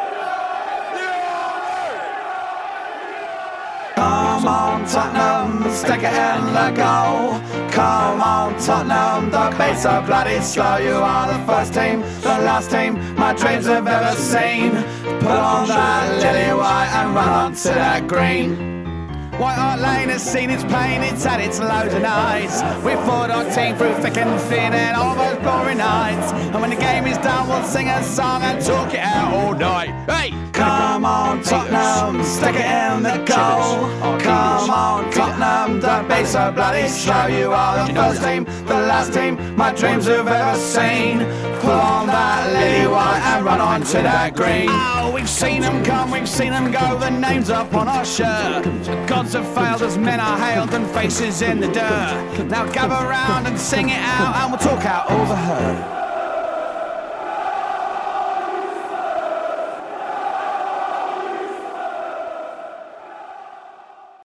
Come on, Tottenham, stick it in the goal. Come on, Tottenham, the pace so bloody slow. You are the first team, the last team my dreams have ever seen. Put on that lily white and run onto that green. White Hart Lane has seen its pain, it's had its lows and highs. We fought our team through thick and thin and all those boring nights. And when the game is done, we'll sing a song and talk it out all night. Hey! Come on, Tottenham, stick it in the goal. Come on, Tottenham, don't be so bloody slow. You are the first team, the last team my dreams have ever seen. Pull on that lily white and run on to that green. Oh, we've seen them come, we've seen them go, the names up on our shirt. God have failed as men are hailed and faces in the dirt. Now gather round and sing it out and we'll talk out over her.